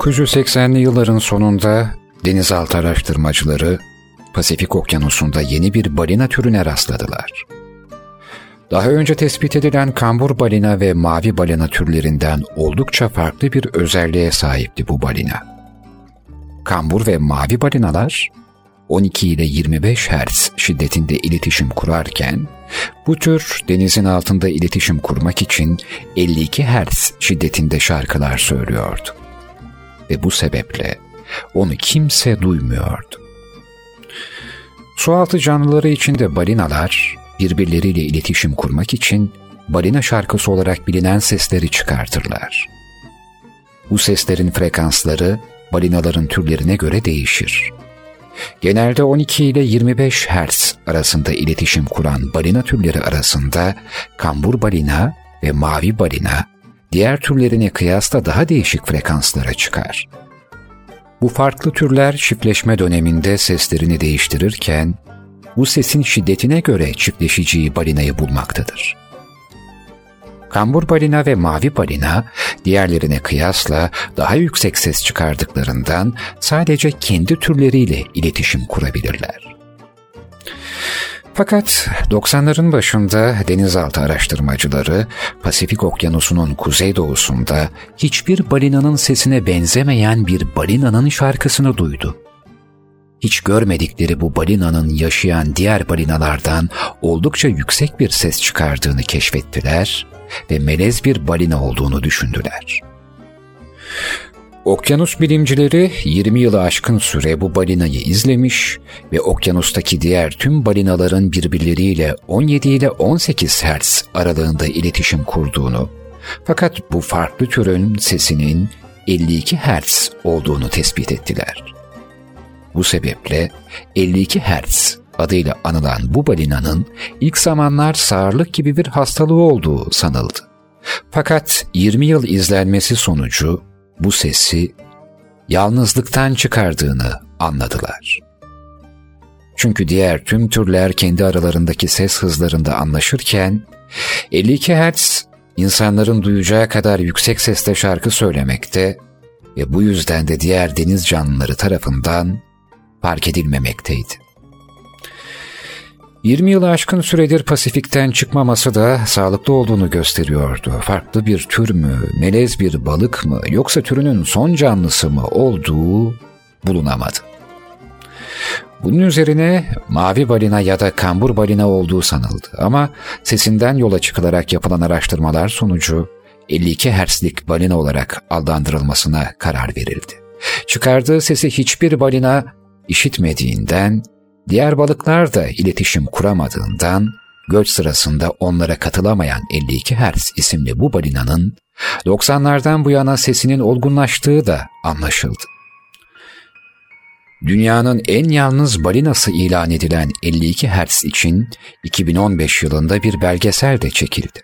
1980'li yılların sonunda denizaltı araştırmacıları Pasifik Okyanusu'nda yeni bir balina türüne rastladılar. Daha önce tespit edilen kambur balina ve mavi balina türlerinden oldukça farklı bir özelliğe sahipti bu balina. Kambur ve mavi balinalar 12 ile 25 Hz şiddetinde iletişim kurarken, bu tür denizin altında iletişim kurmak için 52 Hz şiddetinde şarkılar söylüyordu. Ve bu sebeple onu kimse duymuyordu. Sualtı canlıları içinde balinalar birbirleriyle iletişim kurmak için balina şarkısı olarak bilinen sesleri çıkartırlar. Bu seslerin frekansları balinaların türlerine göre değişir. Genelde 12 ile 25 Hz arasında iletişim kuran balina türleri arasında kambur balina ve mavi balina diğer türlerine kıyasla daha değişik frekanslara çıkar. Bu farklı türler çiftleşme döneminde seslerini değiştirirken bu sesin şiddetine göre çiftleşiciyi balinayı bulmaktadır. Kambur balina ve mavi balina diğerlerine kıyasla daha yüksek ses çıkardıklarından sadece kendi türleriyle iletişim kurabilirler. Fakat 90'ların başında denizaltı araştırmacıları Pasifik Okyanusu'nun kuzeydoğusunda hiçbir balinanın sesine benzemeyen bir balinanın şarkısını duydu. Hiç görmedikleri bu balinanın yaşayan diğer balinalardan oldukça yüksek bir ses çıkardığını keşfettiler ve melez bir balina olduğunu düşündüler. Okyanus bilimcileri 20 yılı aşkın süre bu balinayı izlemiş ve okyanustaki diğer tüm balinaların birbirleriyle 17 ile 18 Hz aralığında iletişim kurduğunu, fakat bu farklı türün sesinin 52 Hz olduğunu tespit ettiler. Bu sebeple 52 Hz adıyla anılan bu balinanın ilk zamanlar sağırlık gibi bir hastalığı olduğu sanıldı. Fakat 20 yıl izlenmesi sonucu bu sesi yalnızlıktan çıkardığını anladılar. Çünkü diğer tüm türler kendi aralarındaki ses hızlarında anlaşırken 52 Hz insanların duyacağı kadar yüksek sesle şarkı söylemekte ve bu yüzden de diğer deniz canlıları tarafından fark edilmemekteydi. 20 yılı aşkın süredir Pasifik'ten çıkmaması da sağlıklı olduğunu gösteriyordu. Farklı bir tür mü, melez bir balık mı yoksa türünün son canlısı mı olduğu bulunamadı. Bunun üzerine mavi balina ya da kambur balina olduğu sanıldı ama sesinden yola çıkılarak yapılan araştırmalar sonucu 52 Hz'lik balina olarak adlandırılmasına karar verildi. Çıkardığı sesi hiçbir balina işitmediğinden Diğer balıklar da iletişim kuramadığından göç sırasında onlara katılamayan 52 Hz isimli bu balinanın 90'lardan bu yana sesinin olgunlaştığı da anlaşıldı. Dünyanın en yalnız balinası ilan edilen 52 Hz için 2015 yılında bir belgesel de çekildi.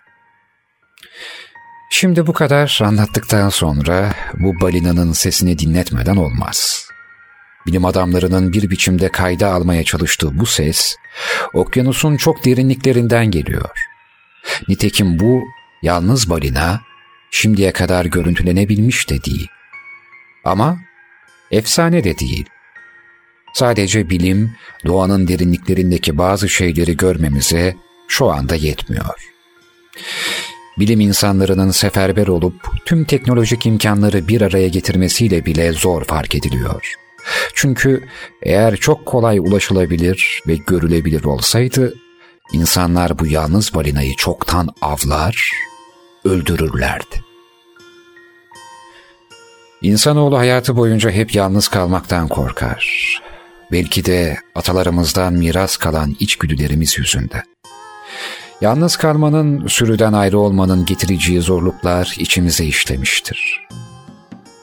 Şimdi bu kadar anlattıktan sonra bu balinanın sesini dinletmeden olmaz. Bilim adamlarının bir biçimde kayda almaya çalıştığı bu ses, okyanusun çok derinliklerinden geliyor. Nitekim bu yalnız balina şimdiye kadar görüntülenebilmiş de değil. Ama efsane de değil. Sadece bilim, doğanın derinliklerindeki bazı şeyleri görmemize şu anda yetmiyor. Bilim insanlarının seferber olup tüm teknolojik imkanları bir araya getirmesiyle bile zor fark ediliyor.'' Çünkü eğer çok kolay ulaşılabilir ve görülebilir olsaydı, insanlar bu yalnız balinayı çoktan avlar, öldürürlerdi. İnsanoğlu hayatı boyunca hep yalnız kalmaktan korkar. Belki de atalarımızdan miras kalan içgüdülerimiz yüzünden. Yalnız kalmanın, sürüden ayrı olmanın getireceği zorluklar içimize işlemiştir.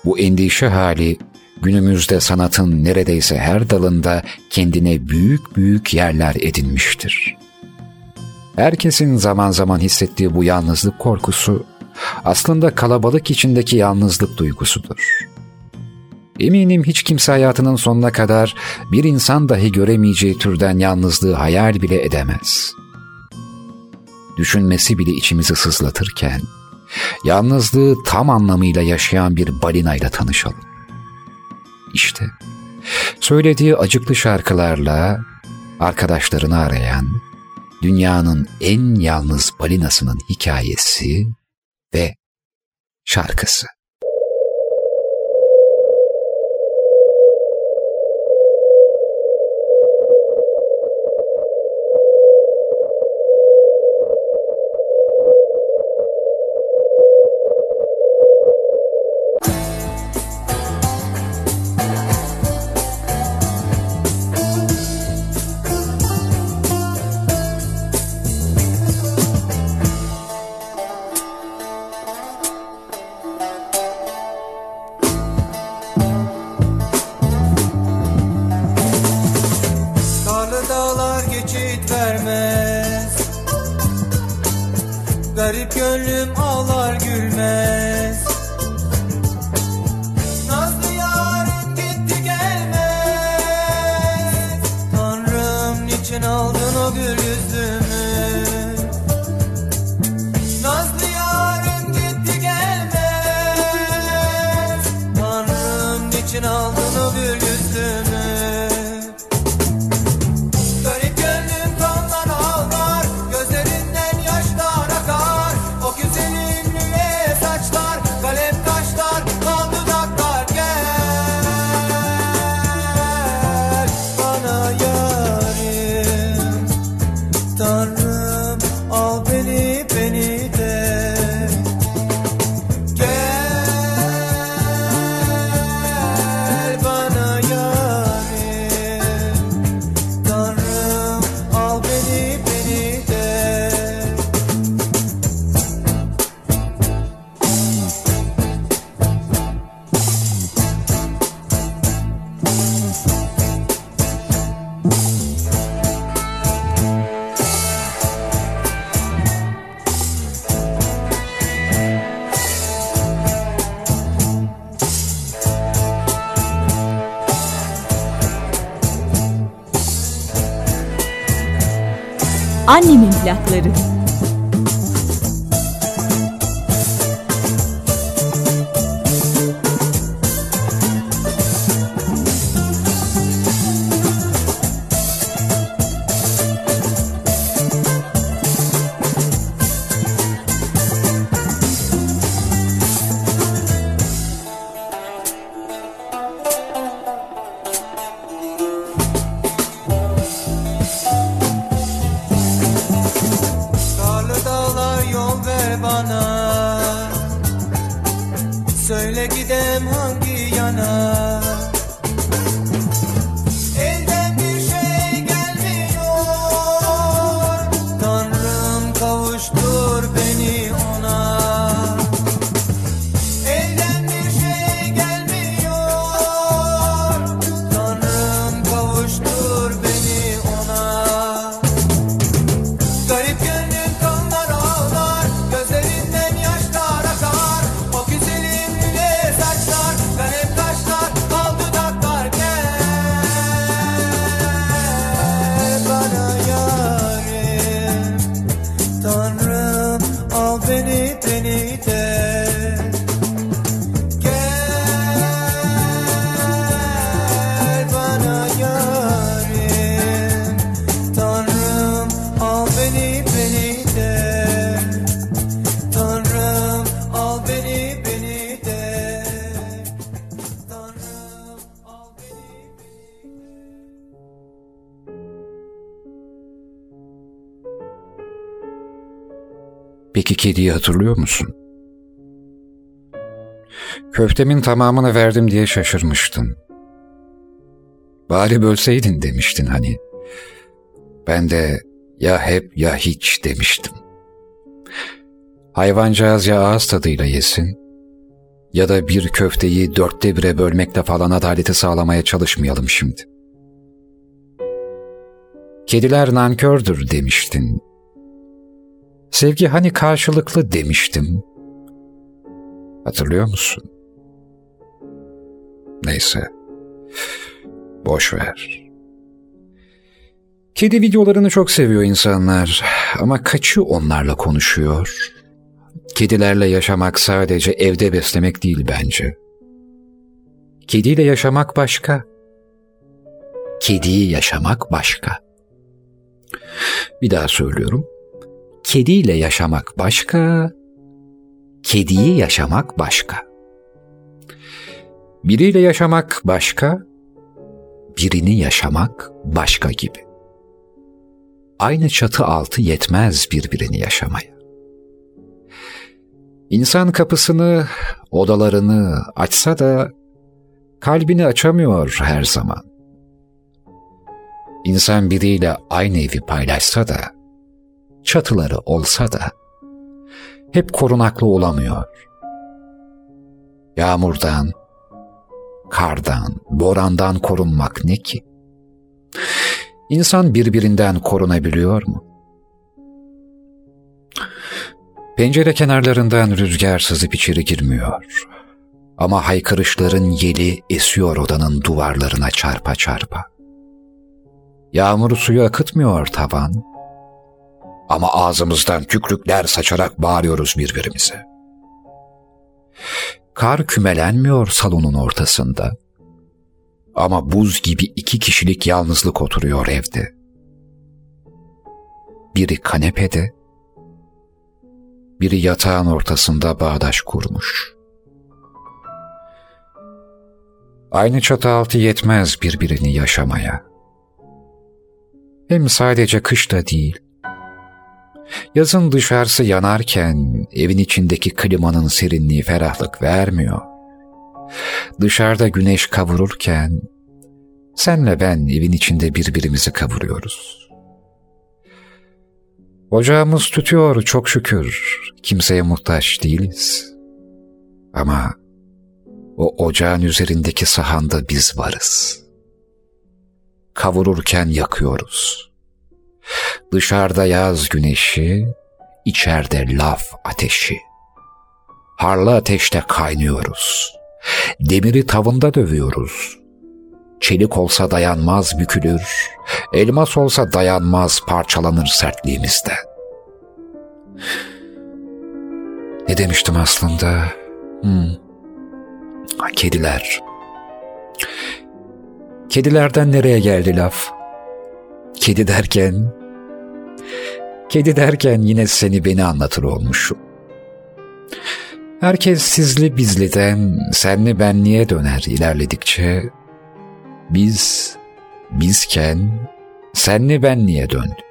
Bu endişe hali günümüzde sanatın neredeyse her dalında kendine büyük büyük yerler edinmiştir. Herkesin zaman zaman hissettiği bu yalnızlık korkusu aslında kalabalık içindeki yalnızlık duygusudur. Eminim hiç kimse hayatının sonuna kadar bir insan dahi göremeyeceği türden yalnızlığı hayal bile edemez. Düşünmesi bile içimizi sızlatırken, yalnızlığı tam anlamıyla yaşayan bir balinayla tanışalım. İşte. Söylediği acıklı şarkılarla arkadaşlarını arayan, dünyanın en yalnız balinasının hikayesi ve şarkısı. Annemin Peki kediyi hatırlıyor musun? Köftemin tamamını verdim diye şaşırmıştın. Bari bölseydin demiştin hani. Ben de ya hep ya hiç demiştim. Hayvancağız ya ağız tadıyla yesin ya da bir köfteyi dörtte bire bölmekle falan adaleti sağlamaya çalışmayalım şimdi. Kediler nankördür demiştin Sevgi hani karşılıklı demiştim. Hatırlıyor musun? Neyse. Boş ver. Kedi videolarını çok seviyor insanlar ama kaçı onlarla konuşuyor? Kedilerle yaşamak sadece evde beslemek değil bence. Kediyle yaşamak başka. Kediyi yaşamak başka. Bir daha söylüyorum. Kediyle yaşamak başka, kediyi yaşamak başka. Biriyle yaşamak başka, birini yaşamak başka gibi. Aynı çatı altı yetmez birbirini yaşamaya. İnsan kapısını, odalarını açsa da kalbini açamıyor her zaman. İnsan biriyle aynı evi paylaşsa da, çatıları olsa da, hep korunaklı olamıyor. Yağmurdan, kardan, borandan korunmak ne ki? İnsan birbirinden korunabiliyor mu? Pencere kenarlarından rüzgar sızıp içeri girmiyor. Ama haykırışların yeli esiyor odanın duvarlarına çarpa çarpa. Yağmur suyu akıtmıyor tavan. Ama ağzımızdan tükrükler saçarak bağırıyoruz birbirimize. Kar kümelenmiyor salonun ortasında. Ama buz gibi iki kişilik yalnızlık oturuyor evde. Biri kanepede, biri yatağın ortasında bağdaş kurmuş. Aynı çatı altı yetmez birbirini yaşamaya. Hem sadece kışta değil, yazın dışarısı yanarken evin içindeki klimanın serinliği ferahlık vermiyor. Dışarıda güneş kavururken senle ben evin içinde birbirimizi kavuruyoruz. Ocağımız tutuyor çok şükür. Kimseye muhtaç değiliz. Ama o ocağın üzerindeki sahanda biz varız. Kavururken yakıyoruz. Dışarıda yaz güneşi, içeride laf ateşi. Harlı ateşte kaynıyoruz. Demiri tavında dövüyoruz. Çelik olsa dayanmaz bükülür, elmas olsa dayanmaz parçalanır sertliğimizden. Ne demiştim aslında? Hmm. Kediler. Kedilerden nereye geldi laf? Kedi derken... Kedi derken yine seni beni anlatır olmuşum. Herkes sizli bizliden senli benliğe döner ilerledikçe. Biz, bizken senli benliğe döndük.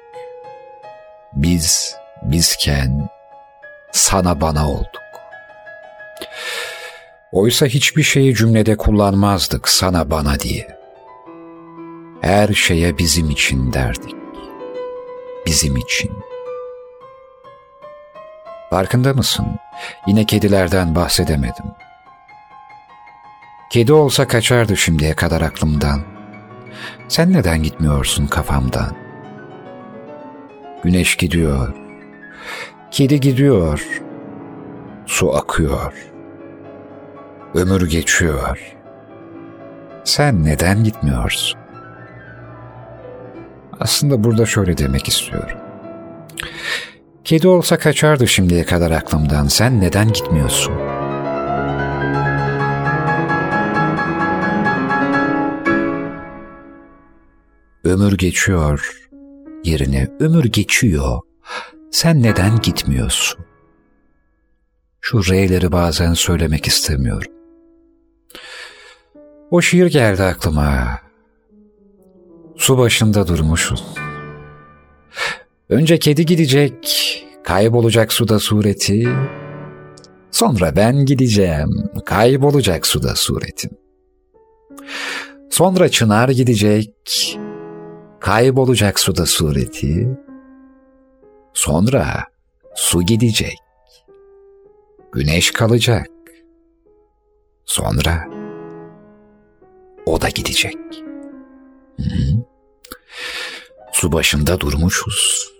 Biz, bizken sana bana olduk. Oysa hiçbir şeyi cümlede kullanmazdık sana bana diye. Her şeye bizim için derdik. Bizim için. Farkında mısın? Yine kedilerden bahsedemedim. Kedi olsa kaçardı şimdiye kadar aklımdan. Sen neden gitmiyorsun kafamdan? Güneş gidiyor. Kedi gidiyor. Su akıyor. Ömür geçiyor. Sen neden gitmiyorsun? Aslında burada şöyle demek istiyorum. Kedi olsa kaçardı şimdiye kadar aklımdan. Sen neden gitmiyorsun? Ömür geçiyor yerine ömür geçiyor. Sen neden gitmiyorsun? Şu R'leri bazen söylemek istemiyorum. O şiir geldi aklıma. Su başında durmuşuz. Önce kedi gidecek, kaybolacak suda sureti. Sonra ben gideceğim, kaybolacak suda suretim. Sonra çınar gidecek, kaybolacak suda sureti. Sonra su gidecek, güneş kalacak. Sonra o da gidecek. Hı-hı. Su başında durmuşuz.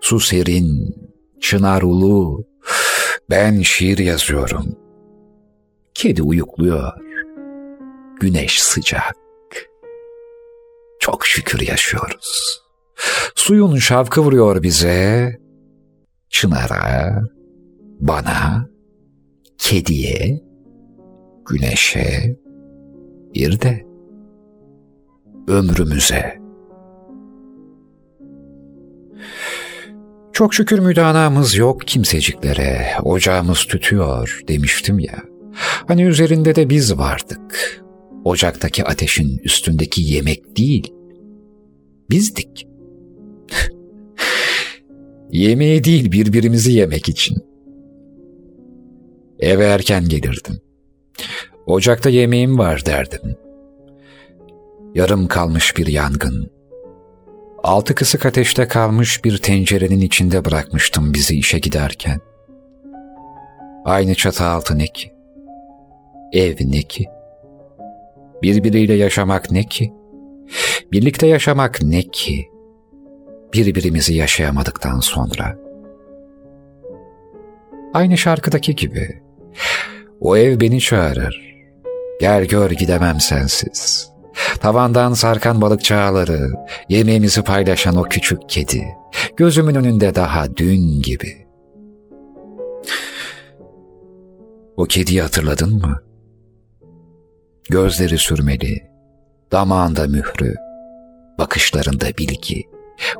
Su serin, çınar ulu. Ben şiir yazıyorum. Kedi uyukluyor. Güneş sıcak. Çok şükür yaşıyoruz. Suyun şavkı vuruyor bize. Çınara, bana, kediye, güneşe, bir de ömrümüze. Çok şükür müdanamız yok kimseciklere, ocağımız tütüyor demiştim ya. Hani üzerinde de biz vardık. Ocaktaki ateşin üstündeki yemek değil, bizdik. Yemeği değil birbirimizi yemek için. Eve erken gelirdim. Ocakta yemeğim var derdim. Yarım kalmış bir yangın. Altı kısık ateşte kalmış bir tencerenin içinde bırakmıştım bizi işe giderken. Aynı çatı altı ne ki? Ev ne ki? Birbiriyle yaşamak ne ki? Birlikte yaşamak ne ki? Birbirimizi yaşayamadıktan sonra. Aynı şarkıdaki gibi. O ev beni çağırır. Gel gör gidemem sensiz. Tavandan sarkan balık çağları, yemeğimizi paylaşan o küçük kedi. Gözümün önünde daha dün gibi. O kediyi hatırladın mı? Gözleri sürmeli, damağında mührü, bakışlarında bilgi,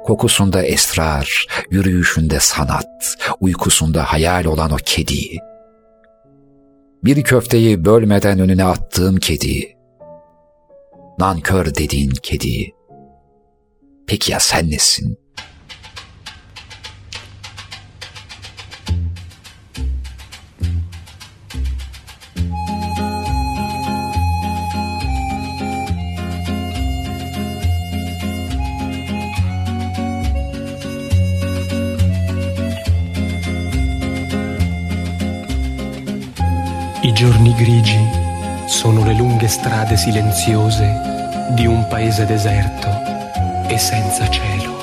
kokusunda esrar, yürüyüşünde sanat, uykusunda hayal olan o kediyi. Bir köfteyi bölmeden önüne attığım kediyi. Nankör dediğin kediyi. Peki ya sen nesin? I giorni grigi sono le lunghe strade silenziose di un paese deserto e senza cielo.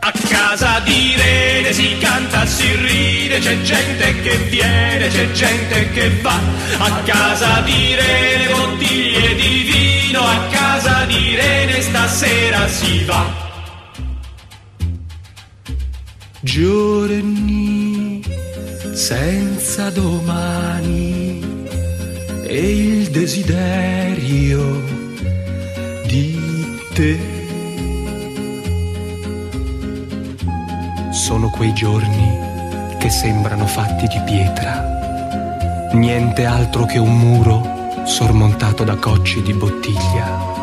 A casa di Rene si canta, si ride, c'è gente che viene, c'è gente che va. A casa di Rene bottiglie di vino, a casa di Rene stasera si va. Giorni senza domani e il desiderio di te. Sono quei giorni che sembrano fatti di pietra, niente altro che un muro sormontato da cocci di bottiglia.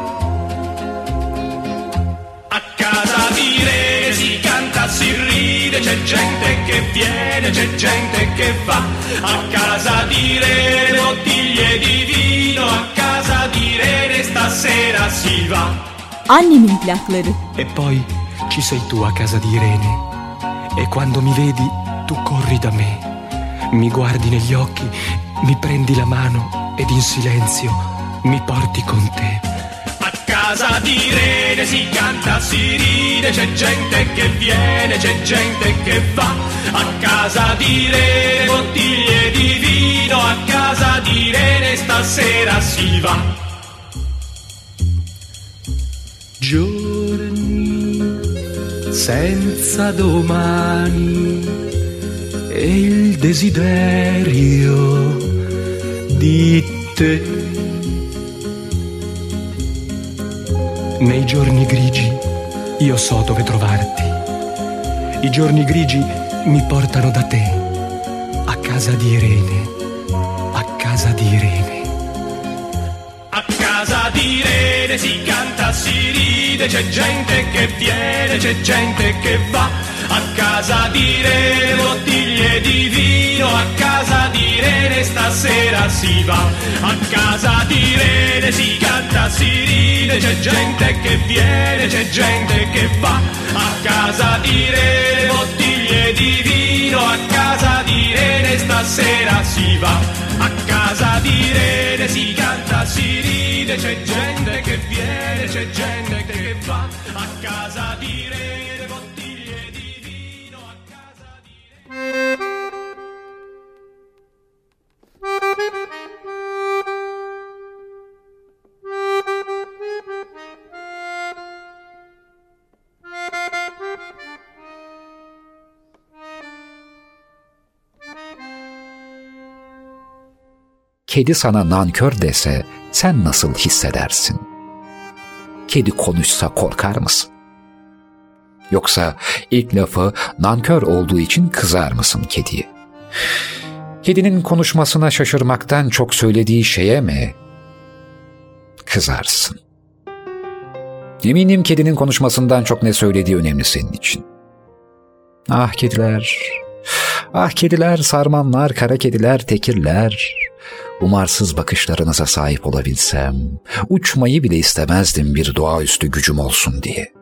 C'è gente che viene, c'è gente che va. A casa di Rene bottiglie di vino, a casa di Rene stasera si va. Annemin plakları. E poi ci sei tu a casa di Irene. E quando mi vedi, tu corri da me. Mi guardi negli occhi, mi prendi la mano ed in silenzio mi porti con te. Casa di Rene si canta, si ride, c'è gente che viene, c'è gente che va. A casa di Rene bottiglie di vino, a casa di Rene stasera si va. Giorni senza domani e il desiderio di te. Nei giorni grigi io so dove trovarti. I giorni grigi mi portano da te, a casa di Irene, a casa di Irene. A casa di Rene si canta, si ride, c'è gente che viene, c'è gente che va. A casa di Rene bottiglie di vino, a casa di Rene stasera si va. A casa di Rene si canta, si ride, c'è gente che viene, c'è gente che va. A casa di Rene bottiglie di vino, a casa di Rene stasera si va. A casa di Rene si canta, si ride, c'è gente che viene, c'è gente che va. A casa di Rene kedi sana nankör dese sen nasıl hissedersin? Kedi konuşsa korkar mısın? Yoksa ilk lafı nankör olduğu için kızar mısın kediye? Kedinin konuşmasına şaşırmaktan çok söylediği şeye mi kızarsın? Eminim kedinin konuşmasından çok ne söylediği önemli senin için. Ah kediler, ah kediler, sarmanlar, kara kediler, tekirler. Umarsız bakışlarınıza sahip olabilsem, uçmayı bile istemezdim bir doğaüstü gücüm olsun diye.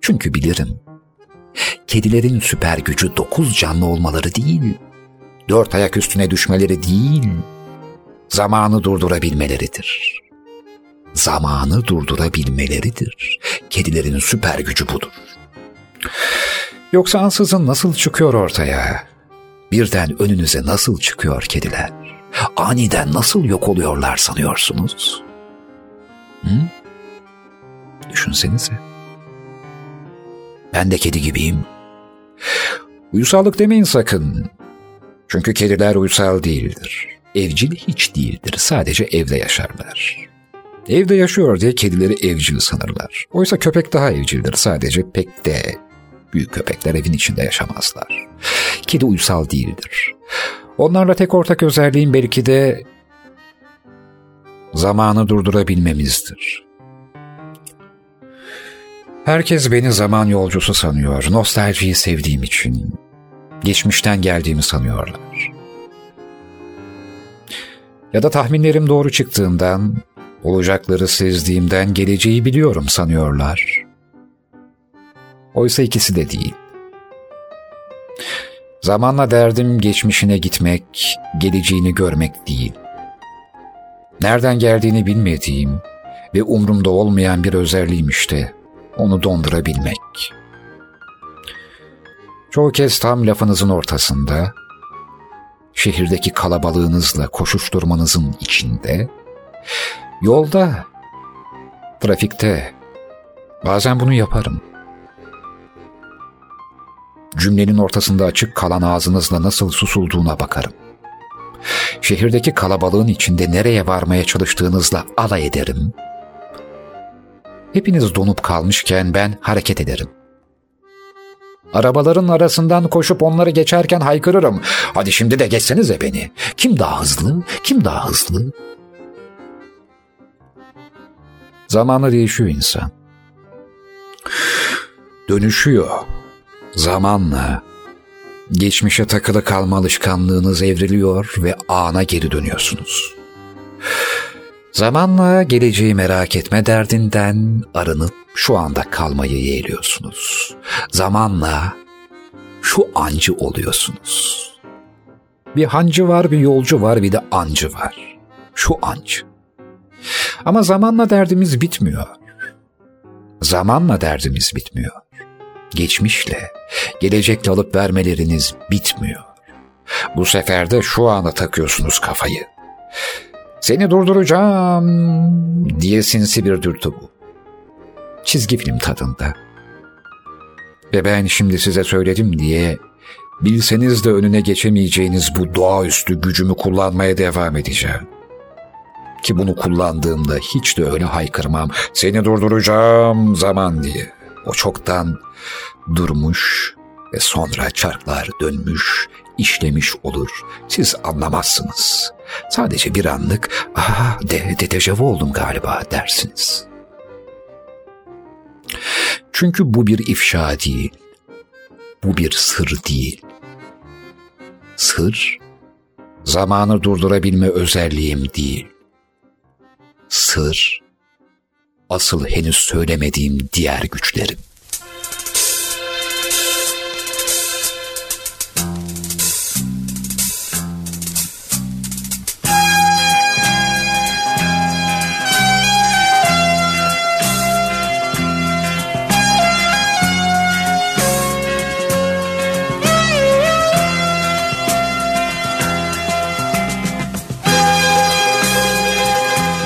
Çünkü bilirim, kedilerin süper gücü dokuz canlı olmaları değil, dört ayak üstüne düşmeleri değil, zamanı durdurabilmeleridir. Zamanı durdurabilmeleridir. Kedilerin süper gücü budur. Yoksa ansızın nasıl çıkıyor ortaya? Birden önünüze nasıl çıkıyor kediler? Aniden nasıl yok oluyorlar sanıyorsunuz? Hı? Düşünsenize. Ben de kedi gibiyim. Uyusallık demeyin sakın. Çünkü kediler uysal değildir. Evcil hiç değildir. Sadece evde yaşarlar. Evde yaşıyor diye kedileri evcil sanırlar. Oysa köpek daha evcildir. Sadece pek de büyük köpekler evin içinde yaşamazlar. Kedi uysal değildir. Onlarla tek ortak özelliğin belki de zamanı durdurabilmemizdir. Herkes beni zaman yolcusu sanıyor. Nostaljiyi sevdiğim için. Geçmişten geldiğimi sanıyorlar. Ya da tahminlerim doğru çıktığından, olacakları sezdiğimden geleceği biliyorum sanıyorlar. Oysa ikisi de değil. Zamanla derdim geçmişine gitmek, geleceğini görmek değil. Nereden geldiğini bilmediğim ve umrumda olmayan bir özelliğim işte onu dondurabilmek. Çoğu kez tam lafınızın ortasında, şehirdeki kalabalığınızla koşuşturmanızın içinde, yolda, trafikte, bazen bunu yaparım. Cümlenin ortasında açık kalan ağzınızla nasıl susulduğuna bakarım. Şehirdeki kalabalığın içinde nereye varmaya çalıştığınızla alay ederim. Hepiniz donup kalmışken ben hareket ederim. Arabaların arasından koşup onları geçerken haykırırım. Hadi şimdi de geçsenize beni. Kim daha hızlı? Kim daha hızlı? Zamanla değişiyor insan. Dönüşüyor. Zamanla geçmişe takılı kalma alışkanlığınız evriliyor ve ana geri dönüyorsunuz. Zamanla geleceği merak etme derdinden arınıp şu anda kalmayı yeğliyorsunuz. Zamanla şu ancı oluyorsunuz. Bir hancı var, bir yolcu var, bir de ancı var. Şu ancı. Ama zamanla derdimiz bitmiyor. Zamanla derdimiz bitmiyor. Geçmişle, gelecekle alıp vermeleriniz bitmiyor. Bu sefer de şu ana takıyorsunuz kafayı. Seni durduracağım diye sinsi bir dürtü bu. Çizgi film tadında. Ve ben şimdi size söyledim diye bilseniz de önüne geçemeyeceğiniz bu doğaüstü gücümü kullanmaya devam edeceğim. Ki bunu kullandığımda hiç de öyle haykırmam. Seni durduracağım zaman diye. O çoktan durmuş ve sonra çarklar dönmüş, işlemiş olur. Siz anlamazsınız. Sadece bir anlık ''Aa de, de dejavu oldum galiba'' dersiniz. Çünkü bu bir ifşa değil. Bu bir sır değil. Sır, zamanı durdurabilme özelliğim değil. Sır, asıl henüz söylemediğim diğer güçlerim.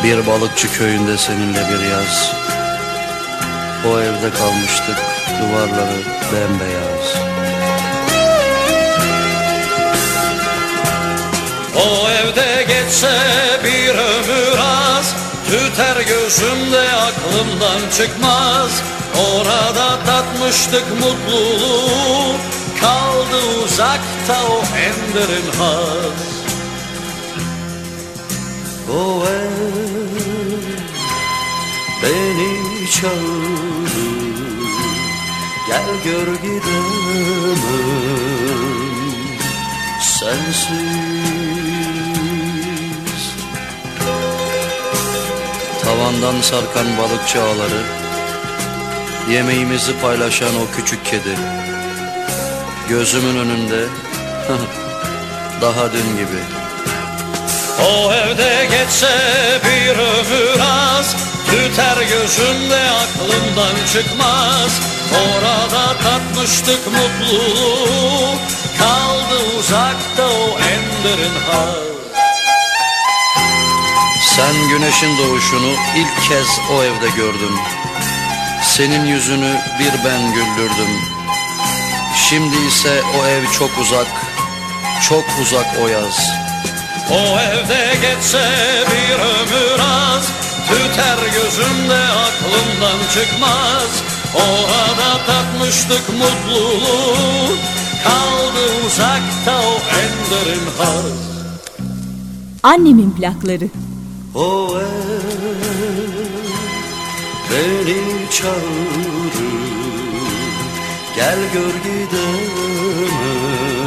Bir balıkçı köyünde seninle bir yaz. O evde kalmıştık duvarları bembeyaz. O evde geç geçse bir ömür az Tüter gözümde aklımdan çıkmaz. Orada tatmıştık mutluluğu Kaldı uzakta o en derin haz O ev beni çağırır Gel gör gidemem sensiz. Tavandan sarkan balıkçı ağları Yemeğimizi paylaşan o küçük kedi Gözümün önünde Daha dün gibi O evde geçse bir ömür az Tüter gözümde aklımdan çıkmaz. Orada tatmıştık mutluluğu Kaldı uzakta o en derin hal. Sen güneşin doğuşunu ilk kez o evde gördüm Senin yüzünü bir ben güldürdüm. Şimdi ise o ev çok uzak Çok uzak o yaz O evde geçse bir ömür az Tüter gözümde aklımdan çıkmaz. Orada tatmıştık mutluluğu Kaldı uzakta o en derin haz. Annemin plakları. O ev beni çağırır Gel gör gidemem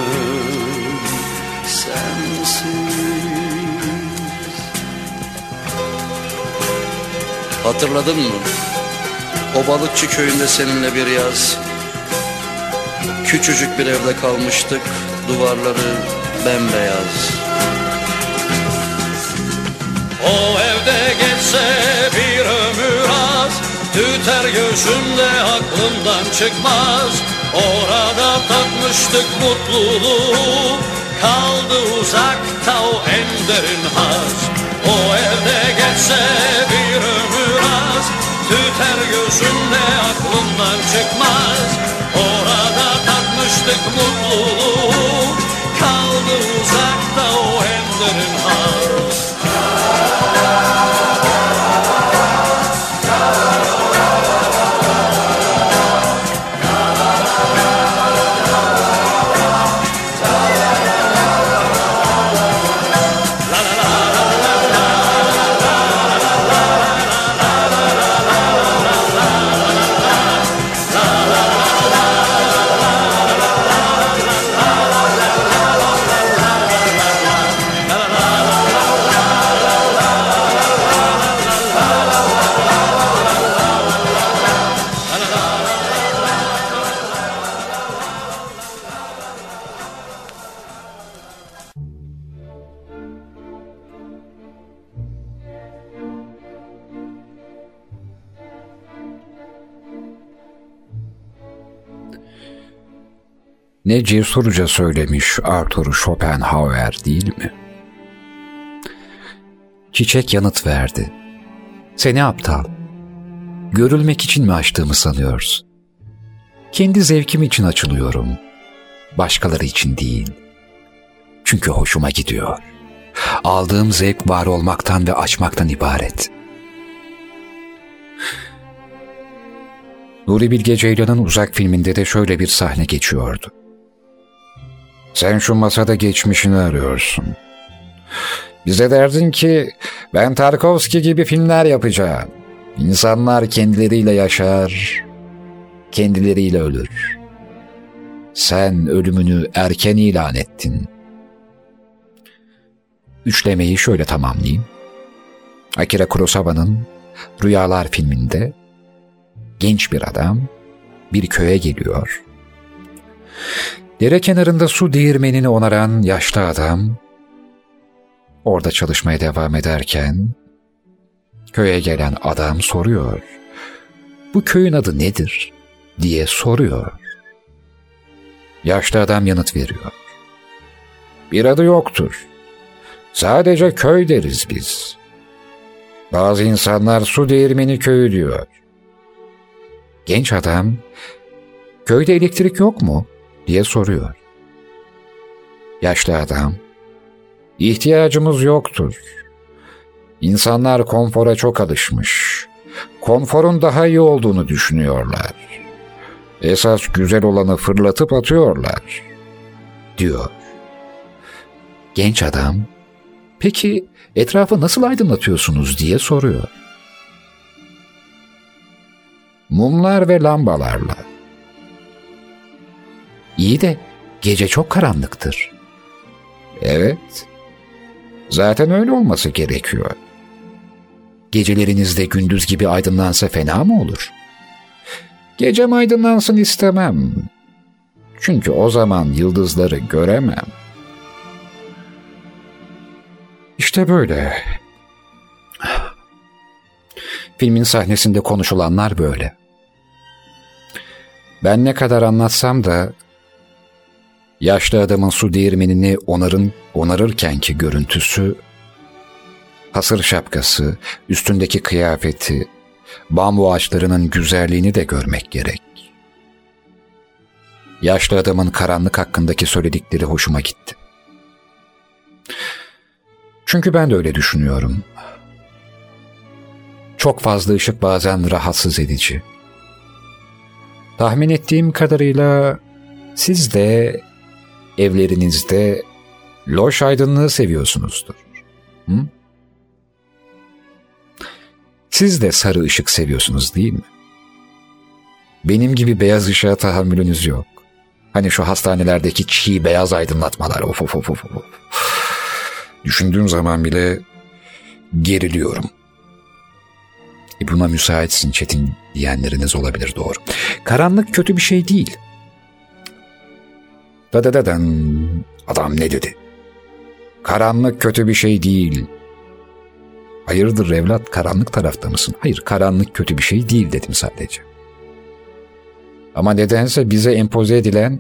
Hatırladın mı? O balıkçı köyünde seninle bir yaz. Küçücük bir evde kalmıştık. Duvarları bembeyaz. O evde geçse bir ömür az. Tüter gözümde aklımdan çıkmaz. Orada tatmıştık mutluluğu. Kaldı uzakta o en derin haz. O evde geçse Tüter gözümde aklımdan çıkmaz. Orada tatmıştık mutluluğu. Kaldı uzakta o en derin haz cesurca söylemiş Arthur Schopenhauer değil mi? Çiçek yanıt verdi. Seni aptal. Görülmek için mi açtığımı sanıyorsun? Kendi zevkim için açılıyorum. Başkaları için değil. Çünkü hoşuma gidiyor. Aldığım zevk var olmaktan ve açmaktan ibaret. Nuri Bilge Ceylan'ın Uzak filminde de şöyle bir sahne geçiyordu. Sen şu masada geçmişini arıyorsun. Bize derdin ki ben Tarkovski gibi filmler yapacağım. İnsanlar kendileriyle yaşar, kendileriyle ölür. Sen ölümünü erken ilan ettin. Üçlemeyi şöyle tamamlayayım. Akira Kurosawa'nın Rüyalar filminde genç bir adam bir köye geliyor. Dere kenarında su değirmenini onaran yaşlı adam orada çalışmaya devam ederken köye gelen adam soruyor. Bu köyün adı nedir? diye soruyor. Yaşlı adam yanıt veriyor. Bir adı yoktur. Sadece köy deriz biz. Bazı insanlar su değirmeni köyü diyor. Genç adam, köyde elektrik yok mu? Diye soruyor. Yaşlı adam, İhtiyacımız yoktur. İnsanlar konfora çok alışmış. Konforun daha iyi olduğunu düşünüyorlar. Esas güzel olanı fırlatıp atıyorlar, diyor. Genç adam, peki etrafı nasıl aydınlatıyorsunuz diye soruyor. Mumlar ve lambalarla. İyi de gece çok karanlıktır. Evet. Zaten öyle olması gerekiyor. Gecelerinizde gündüz gibi aydınlansa fena mı olur? Gecem aydınlansın istemem. Çünkü o zaman yıldızları göremem. İşte böyle. Filmin sahnesinde konuşulanlar böyle. Ben ne kadar anlatsam da yaşlı adamın su değirmenini onarın, onarırkenki görüntüsü, hasır şapkası, üstündeki kıyafeti, bambu ağaçlarının güzelliğini de görmek gerek. Yaşlı adamın karanlık hakkındaki söyledikleri hoşuma gitti. Çünkü ben de öyle düşünüyorum. Çok fazla ışık bazen rahatsız edici. Tahmin ettiğim kadarıyla siz de evlerinizde loş aydınlığı seviyorsunuzdur. Hı? Siz de sarı ışık seviyorsunuz değil mi? Benim gibi beyaz ışığa tahammülünüz yok. Hani şu hastanelerdeki çiğ beyaz aydınlatmalar of of of of. Düşündüğüm zaman bile geriliyorum. E buna müsaitsin Çetin diyenleriniz olabilir doğru. Karanlık kötü bir şey değil. Dadadadan adam ne dedi? Karanlık kötü bir şey değil. Hayırdır evlat karanlık tarafta mısın? Hayır karanlık kötü bir şey değil dedim sadece. Ama nedense bize empoze edilen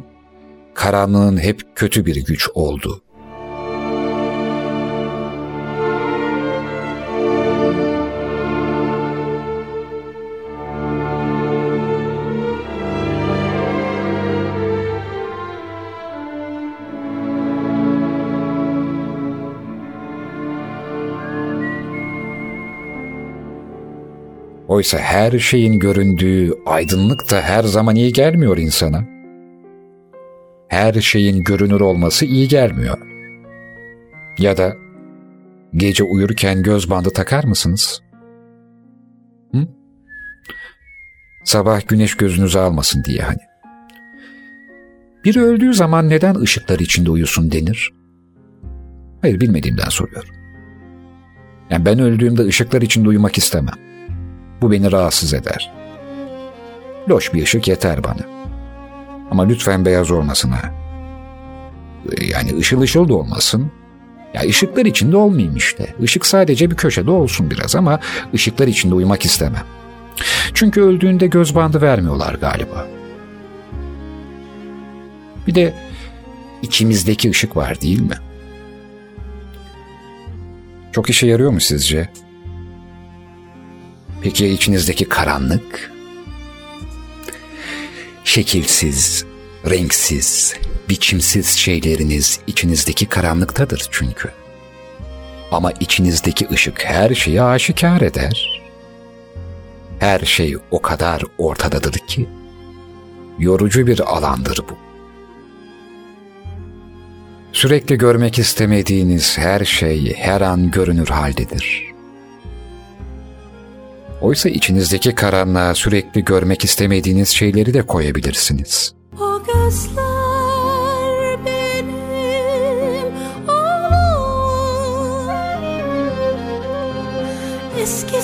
karanlığın hep kötü bir güç oldu. Oysa her şeyin göründüğü aydınlık da her zaman iyi gelmiyor insana. Her şeyin görünür olması iyi gelmiyor. Ya da gece uyurken göz bandı takar mısınız? Hı? Sabah güneş gözünüzü almasın diye hani. Biri öldüğü zaman neden ışıklar içinde uyusun denir? Hayır bilmediğimden soruyorum. Yani ben öldüğümde ışıklar içinde uyumak istemem. Bu beni rahatsız eder. Loş bir ışık yeter bana. Ama lütfen beyaz olmasın ha. Yani ışıl ışıl da olmasın. Ya ışıklar içinde olmayayım işte. Işık sadece bir köşede olsun biraz ama ışıklar içinde uyumak istemem. Çünkü öldüğünde göz bandı vermiyorlar galiba. Bir de içimizdeki ışık var değil mi? Çok işe yarıyor mu sizce? Peki ya içinizdeki karanlık? Şekilsiz, renksiz, biçimsiz şeyleriniz içinizdeki karanlıktadır çünkü. Ama içinizdeki ışık her şeyi aşikar eder. Her şey o kadar ortadadır ki yorucu bir alandır bu. Sürekli görmek istemediğiniz her şey her an görünür haldedir. Oysa içinizdeki karanlığa sürekli görmek istemediğiniz şeyleri de koyabilirsiniz. O benim Eskisinden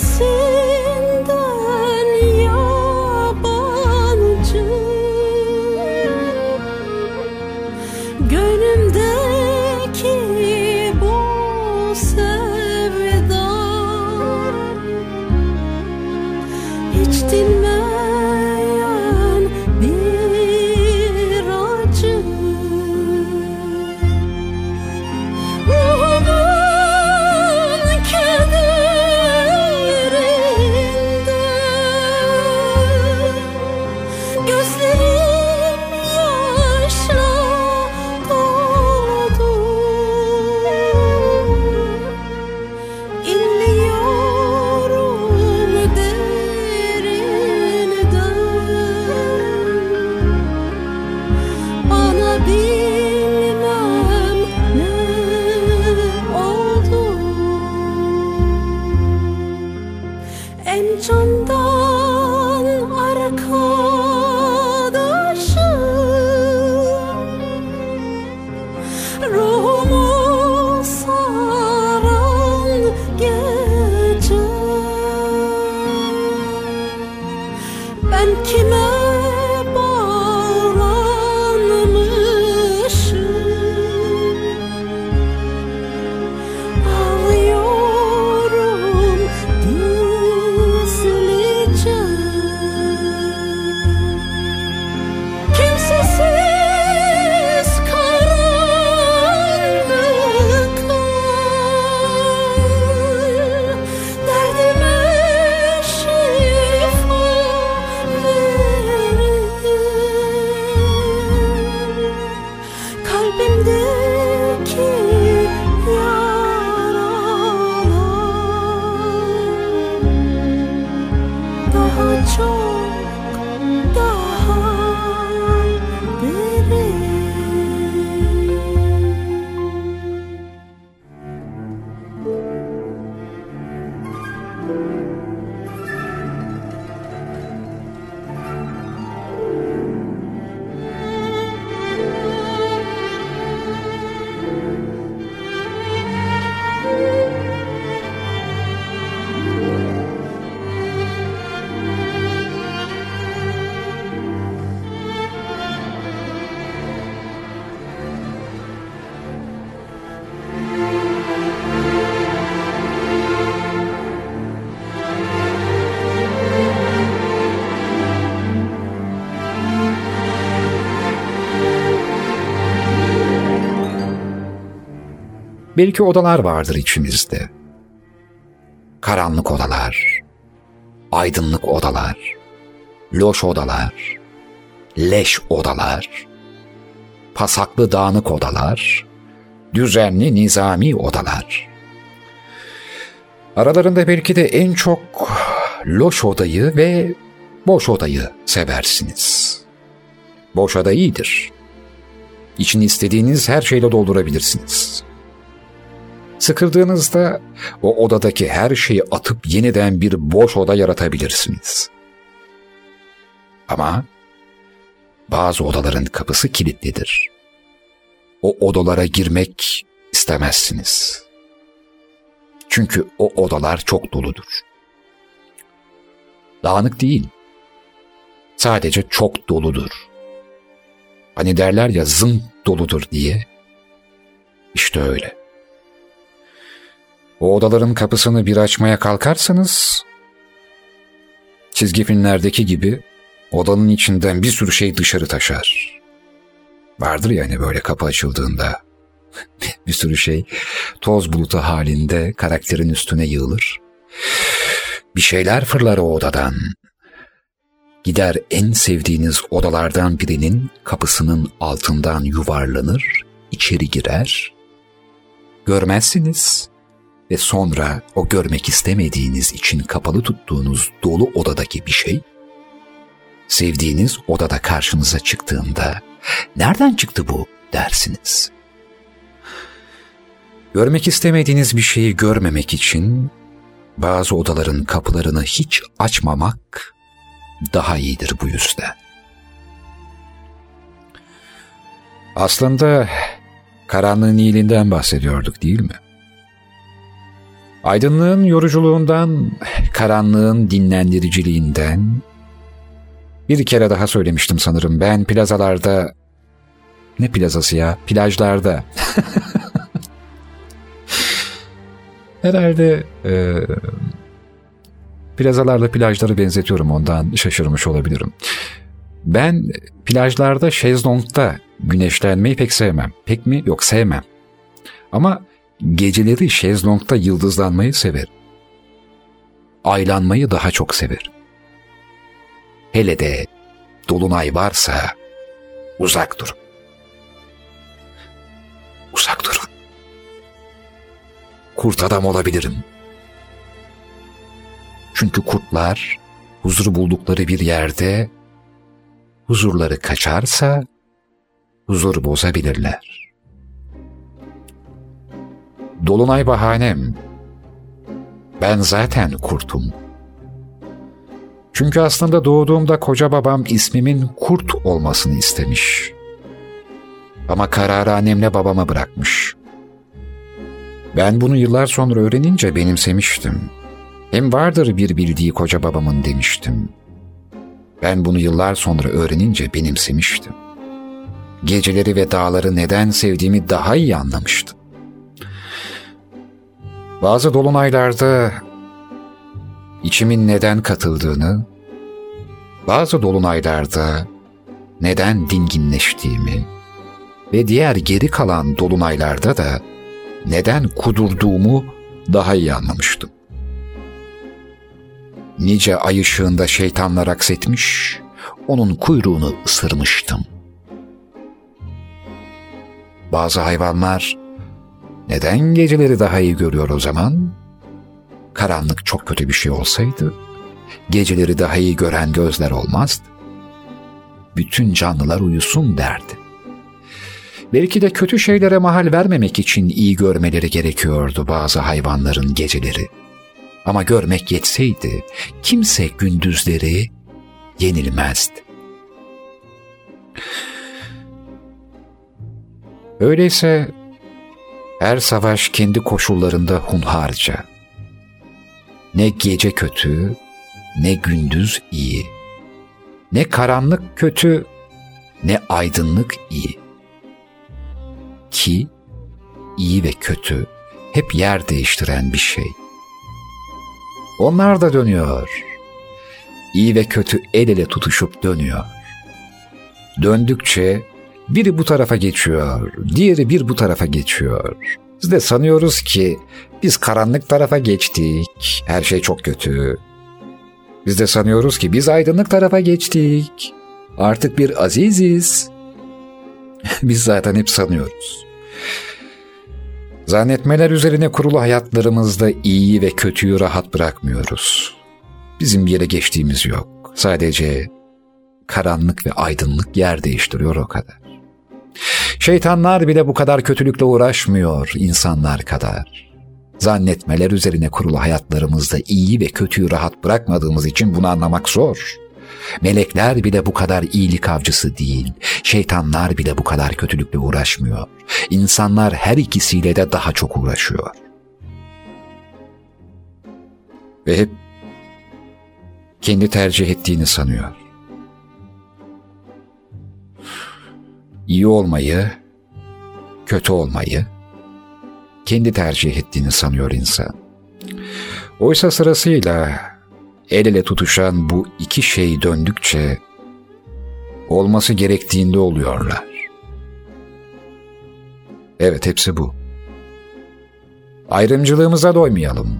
Belki odalar vardır içimizde. Karanlık odalar, aydınlık odalar, loş odalar, leş odalar, pasaklı dağınık odalar, düzenli nizami odalar. Aralarında belki de en çok loş odayı ve boş odayı seversiniz. Boş oda iyidir. İçini istediğiniz her şeyle doldurabilirsiniz. Sıkıldığınızda o odadaki her şeyi atıp yeniden bir boş oda yaratabilirsiniz. Ama bazı odaların kapısı kilitlidir. O odalara girmek istemezsiniz. Çünkü o odalar çok doludur. Dağınık değil. Sadece çok doludur. Hani derler ya zın doludur diye. İşte öyle. O odaların kapısını bir açmaya kalkarsanız, çizgi filmlerdeki gibi odanın içinden bir sürü şey dışarı taşar. Vardır yani böyle kapı açıldığında bir sürü şey toz bulutu halinde karakterin üstüne yığılır. Bir şeyler fırlar o odadan. Gider en sevdiğiniz odalardan birinin kapısının altından yuvarlanır, içeri girer. Görmezsiniz ve sonra o görmek istemediğiniz için kapalı tuttuğunuz dolu odadaki bir şey, sevdiğiniz odada karşınıza çıktığında nereden çıktı bu dersiniz. Görmek istemediğiniz bir şeyi görmemek için bazı odaların kapılarını hiç açmamak daha iyidir bu yüzden. Aslında karanlığın iyiliğinden bahsediyorduk değil mi? Aydınlığın yoruculuğundan, karanlığın dinlendiriciliğinden bir kere daha söylemiştim sanırım. Ben plazalarda ne plazası ya? Plajlarda. Herhalde e, plazalarla plajları benzetiyorum ondan şaşırmış olabilirim. Ben plajlarda şezlongda güneşlenmeyi pek sevmem. Pek mi? Yok sevmem. Ama geceleri şezlongda yıldızlanmayı severim. Aylanmayı daha çok severim. Hele de dolunay varsa uzak durun. Uzak durun. Kurt adam olabilirim. Çünkü kurtlar huzur buldukları bir yerde huzurları kaçarsa huzur bozabilirler. Dolunay bahanem. Ben zaten kurtum. Çünkü aslında doğduğumda koca babam ismimin kurt olmasını istemiş. Ama kararı annemle babama bırakmış. Ben bunu yıllar sonra öğrenince benimsemiştim. Hem vardır bir bildiği koca babamın demiştim. Ben bunu yıllar sonra öğrenince benimsemiştim. Geceleri ve dağları neden sevdiğimi daha iyi anlamıştım. Bazı dolunaylarda içimin neden katıldığını, bazı dolunaylarda neden dinginleştiğimi ve diğer geri kalan dolunaylarda da neden kudurduğumu daha iyi anlamıştım. Nice ay ışığında şeytanlar aksetmiş, onun kuyruğunu ısırmıştım. Bazı hayvanlar neden geceleri daha iyi görüyor o zaman? Karanlık çok kötü bir şey olsaydı, geceleri daha iyi gören gözler olmazdı. Bütün canlılar uyusun derdi. Belki de kötü şeylere mahal vermemek için iyi görmeleri gerekiyordu bazı hayvanların geceleri. Ama görmek yetseydi kimse gündüzleri yenilmezdi. Öyleyse her savaş kendi koşullarında hunharca. Ne gece kötü, ne gündüz iyi. Ne karanlık kötü, ne aydınlık iyi. Ki iyi ve kötü hep yer değiştiren bir şey. Onlar da dönüyor. İyi ve kötü el ele tutuşup dönüyor. Döndükçe biri bu tarafa geçiyor, diğeri bir bu tarafa geçiyor. Biz de sanıyoruz ki biz karanlık tarafa geçtik, her şey çok kötü. Biz de sanıyoruz ki biz aydınlık tarafa geçtik. Artık bir aziziz. biz zaten hep sanıyoruz. Zannetmeler üzerine kurulu hayatlarımızda iyiyi ve kötüyü rahat bırakmıyoruz. Bizim bir yere geçtiğimiz yok. Sadece karanlık ve aydınlık yer değiştiriyor o kadar. Şeytanlar bile bu kadar kötülükle uğraşmıyor insanlar kadar. Zannetmeler üzerine kurulu hayatlarımızda iyi ve kötüyü rahat bırakmadığımız için bunu anlamak zor. Melekler bile bu kadar iyilik avcısı değil. Şeytanlar bile bu kadar kötülükle uğraşmıyor. İnsanlar her ikisiyle de daha çok uğraşıyor. Ve hep kendi tercih ettiğini sanıyor. İyi olmayı, kötü olmayı kendi tercih ettiğini sanıyor insan. Oysa sırasıyla el ele tutuşan bu iki şey döndükçe olması gerektiğinde oluyorlar. Evet hepsi bu. Ayrımcılığımıza doymayalım.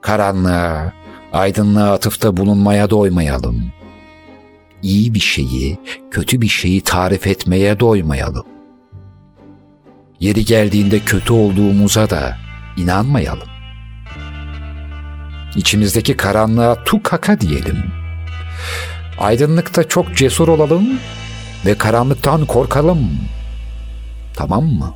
Karanlığa, aydınlığa atıfta bulunmaya doymayalım. İyi bir şeyi, kötü bir şeyi tarif etmeye doymayalım. Yeri geldiğinde kötü olduğumuza da inanmayalım. İçimizdeki karanlığa tukaka diyelim. Aydınlıkta çok cesur olalım ve karanlıktan korkalım. Tamam mı?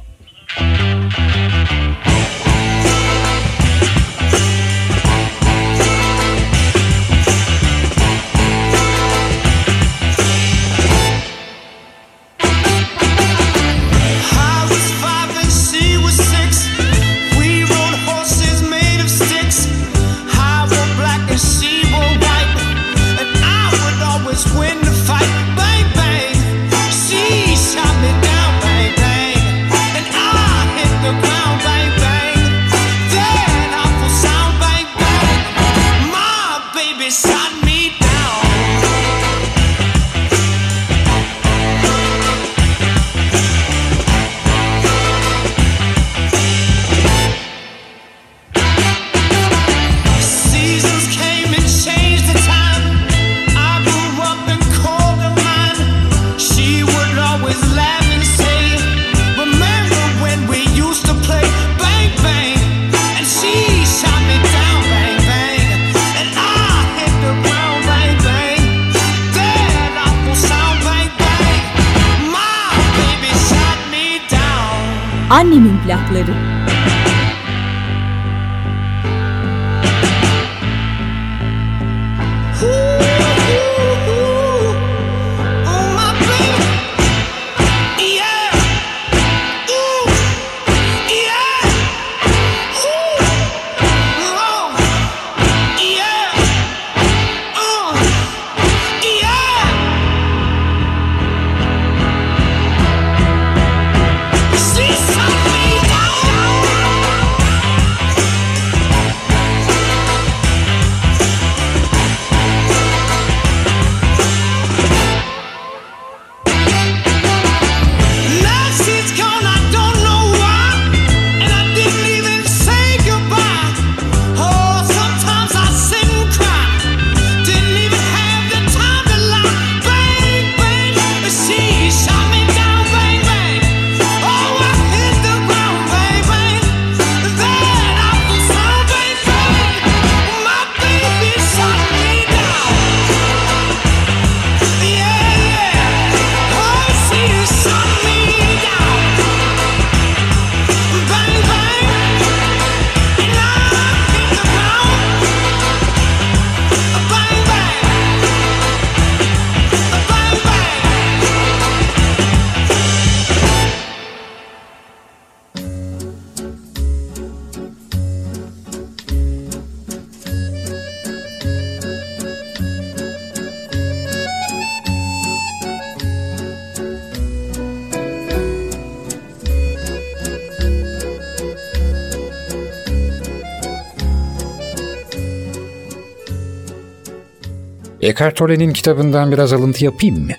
Eckhart Tolle'nin kitabından biraz alıntı yapayım mı?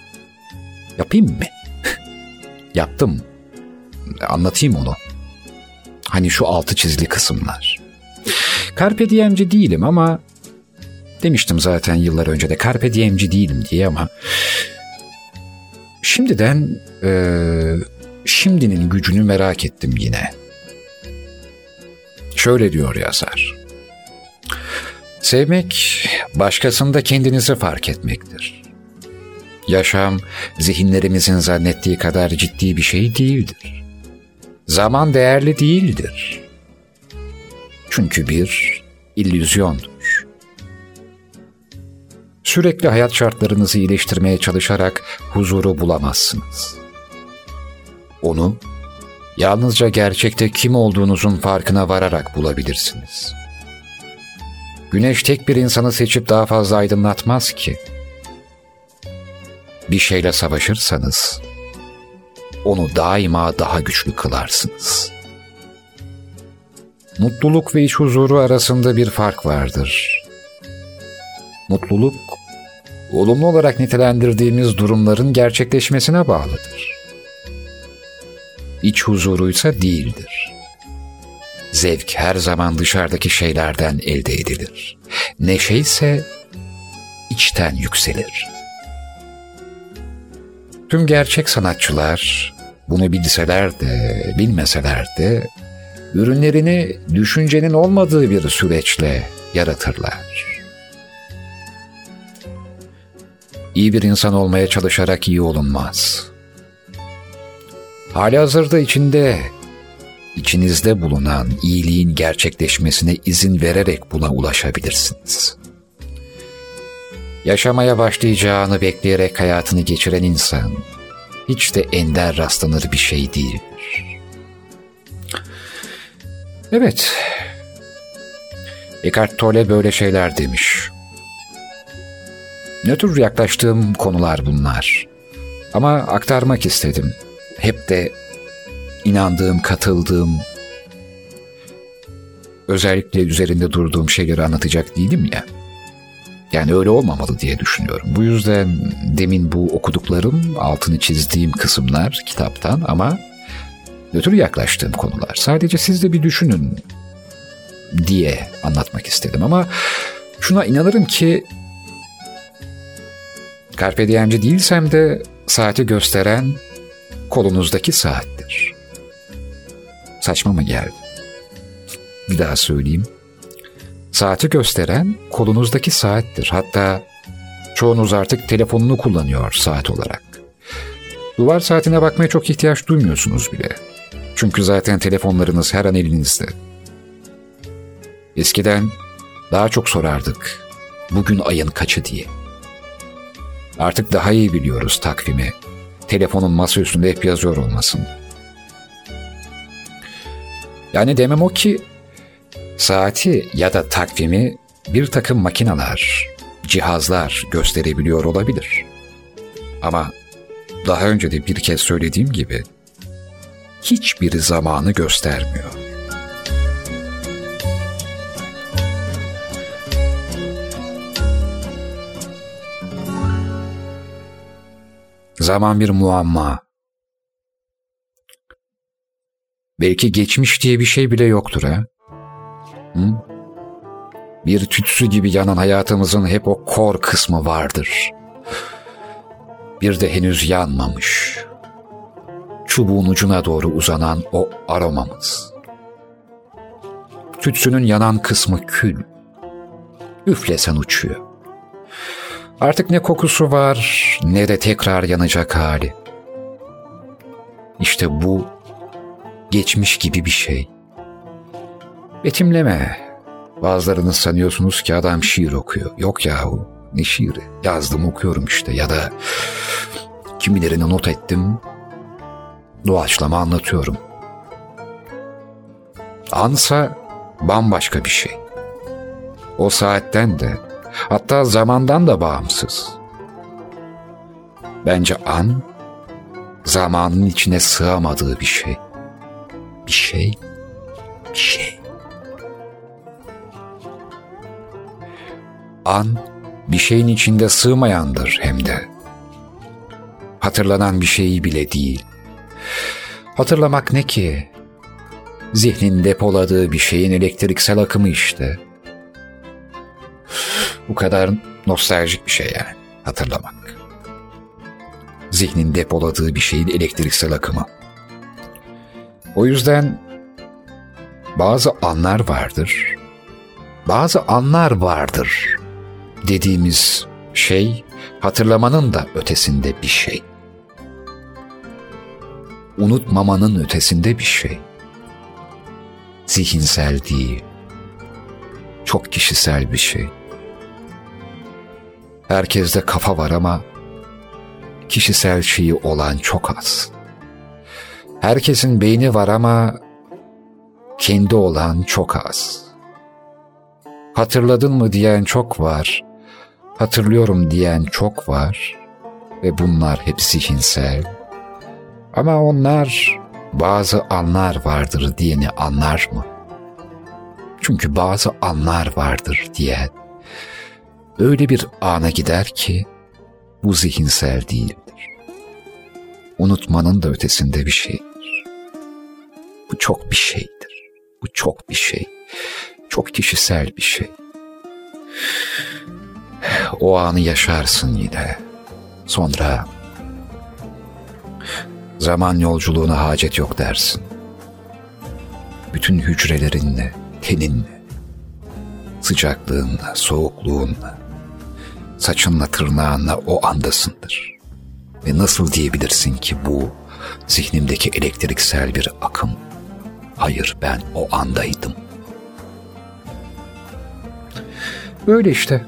Yapayım mı? Yaptım. Anlatayım onu. Hani şu altı çizili kısımlar. Carpe diemci değilim ama demiştim zaten yıllar önce de carpe diemci değilim diye ama şimdiden eee, şimdinin gücünü merak ettim yine. Şöyle diyor yazar. Sevmek, başkasında kendinizi fark etmektir. Yaşam, zihinlerimizin zannettiği kadar ciddi bir şey değildir. Zaman değerli değildir. Çünkü bir illüzyondur. Sürekli hayat şartlarınızı iyileştirmeye çalışarak huzuru bulamazsınız. Onu yalnızca gerçekte kim olduğunuzun farkına vararak bulabilirsiniz. Güneş tek bir insanı seçip daha fazla aydınlatmaz ki. Bir şeyle savaşırsanız onu daima daha güçlü kılarsınız. Mutluluk ve iç huzuru arasında bir fark vardır. Mutluluk, olumlu olarak nitelendirdiğimiz durumların gerçekleşmesine bağlıdır. İç huzuruysa değildir. Zevk her zaman dışarıdaki şeylerden elde edilir. Neşe ise içten yükselir. Tüm gerçek sanatçılar bunu bilseler de bilmeseler de ürünlerini düşüncenin olmadığı bir süreçle yaratırlar. İyi bir insan olmaya çalışarak iyi olunmaz. Hali hazırda içinde, içinizde bulunan iyiliğin gerçekleşmesine izin vererek buna ulaşabilirsiniz. Yaşamaya başlayacağını bekleyerek hayatını geçiren insan, hiç de ender rastlanır bir şey değildir. Evet, Eckhart Tolle böyle şeyler demiş. Ne tür yaklaştığım konular bunlar. Ama aktarmak istedim. Hep de inandığım, katıldığım, özellikle üzerinde durduğum şeyleri anlatacak değilim ya. Yani öyle olmamalı diye düşünüyorum. Bu yüzden demin bu okuduklarım, altını çizdiğim kısımlar kitaptan ama nötr yaklaştığım konular. Sadece siz de bir düşünün diye anlatmak istedim ama şuna inanırım ki Carpe diemci değilsem de saati gösteren kolunuzdaki saattir. Saçma mı geldi? Bir daha söyleyeyim. Saati gösteren kolunuzdaki saattir. Hatta çoğunuz artık telefonunu kullanıyor saat olarak. Duvar saatine bakmaya çok ihtiyaç duymuyorsunuz bile. Çünkü zaten telefonlarınız her an elinizde. Eskiden daha çok sorardık. Bugün ayın kaçı diye. Artık daha iyi biliyoruz takvimi. Telefonun masa üstünde hep yazıyor olmasın. Yani demem o ki saati ya da takvimi bir takım makineler, cihazlar gösterebiliyor olabilir. Ama daha önce de bir kez söylediğim gibi hiçbir zamanı göstermiyor. Zaman bir muamma. Belki geçmiş diye bir şey bile yoktur ha. Hı? Bir tütsü gibi yanan hayatımızın hep o kor kısmı vardır. Bir de henüz yanmamış. Çubuğun ucuna doğru uzanan o aromamız. Tütsünün yanan kısmı kül. Üflesen uçuyor. Artık ne kokusu var ne de tekrar yanacak hali. İşte bu geçmiş gibi bir şey. Betimleme. Bazılarınız sanıyorsunuz ki adam şiir okuyor. Yok yahu ne şiiri. Yazdım okuyorum işte ya da kimilerini not ettim. Doğaçlama anlatıyorum. Ansa bambaşka bir şey. O saatten de hatta zamandan da bağımsız. Bence an zamanın içine sığamadığı bir şey. Bir şey, bir şey. An bir şeyin içinde sığmayandır hem de. Hatırlanan bir şeyi bile değil. Hatırlamak ne ki? Zihnin depoladığı bir şeyin elektriksel akımı işte. Bu kadar nostaljik bir şey yani hatırlamak. Zihnin depoladığı bir şeyin elektriksel akımı. O yüzden bazı anlar vardır. Bazı anlar vardır dediğimiz şey hatırlamanın da ötesinde bir şey. Unutmamanın ötesinde bir şey. Zihinsel değil. Çok kişisel bir şey. Herkeste kafa var ama kişisel şeyi olan çok az. Herkesin beyni var ama kendi olan çok az. Hatırladın mı diyen çok var, hatırlıyorum diyen çok var ve bunlar hep zihinsel. Ama onlar bazı anlar vardır diyeni anlar mı? Çünkü bazı anlar vardır diyen öyle bir ana gider ki bu zihinsel değildir. Unutmanın da ötesinde bir şeydir. Bu çok bir şeydir. Bu çok bir şey. Çok kişisel bir şey. O anı yaşarsın yine. Sonra zaman yolculuğuna hacet yok dersin. Bütün hücrelerinle, teninle, sıcaklığınla, soğukluğunla, saçınla tırnağınla o andasındır. Ve nasıl diyebilirsin ki bu zihnimdeki elektriksel bir akım? Hayır ben o andaydım. Böyle işte.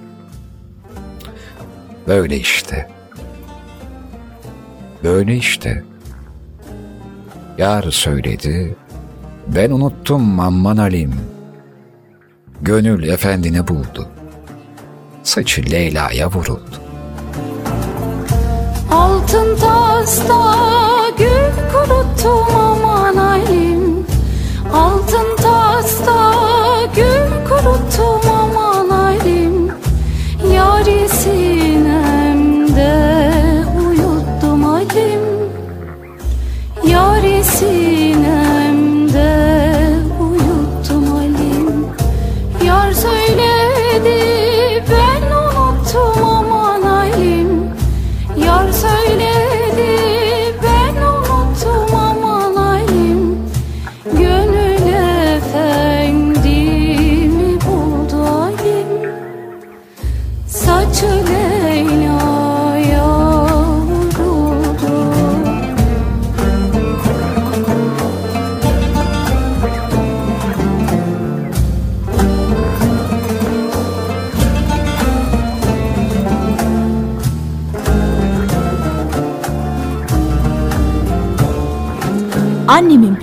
Böyle işte. Böyle işte. Yar söyledi. Ben unuttum aman Alim. Gönül efendini buldu. Saçı Leyla'ya vuruldu. Altın tasta gül kuruttum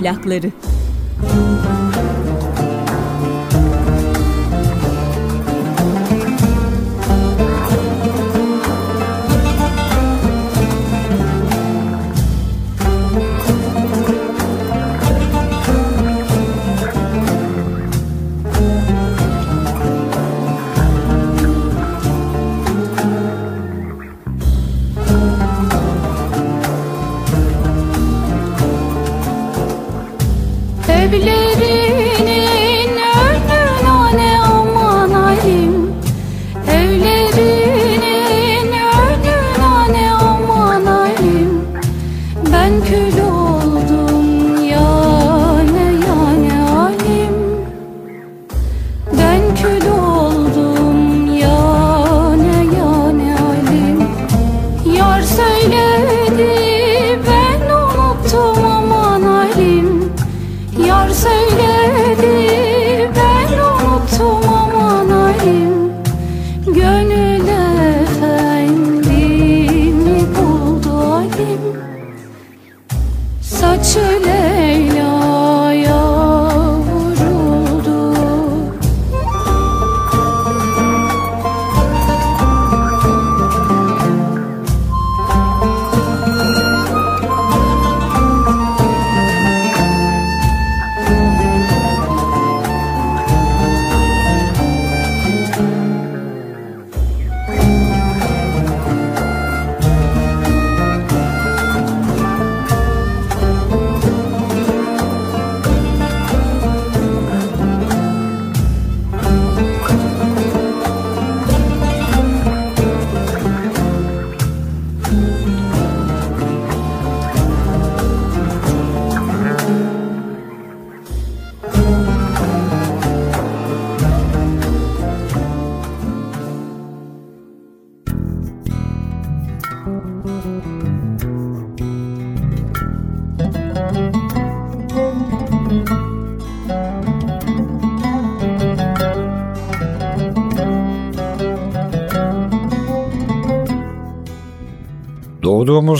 Annemin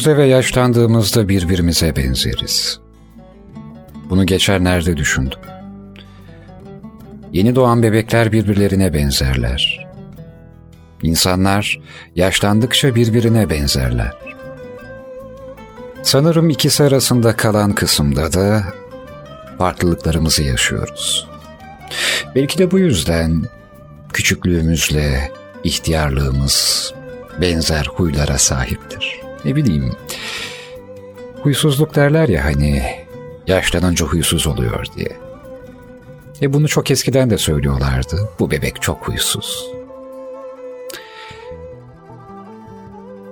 Doğduğumuzda ve yaşlandığımızda birbirimize benzeriz. Bunu geçenlerde düşündüm. Yeni doğan bebekler birbirlerine benzerler. İnsanlar yaşlandıkça birbirine benzerler. Sanırım ikisi arasında kalan kısımda da farklılıklarımızı yaşıyoruz. Belki de bu yüzden küçüklüğümüzle ihtiyarlığımız benzer huylara sahiptir. Ne bileyim, huysuzluk derler ya hani yaşlanınca huysuz oluyor diye. E bunu çok eskiden de söylüyorlardı. Bu bebek çok huysuz.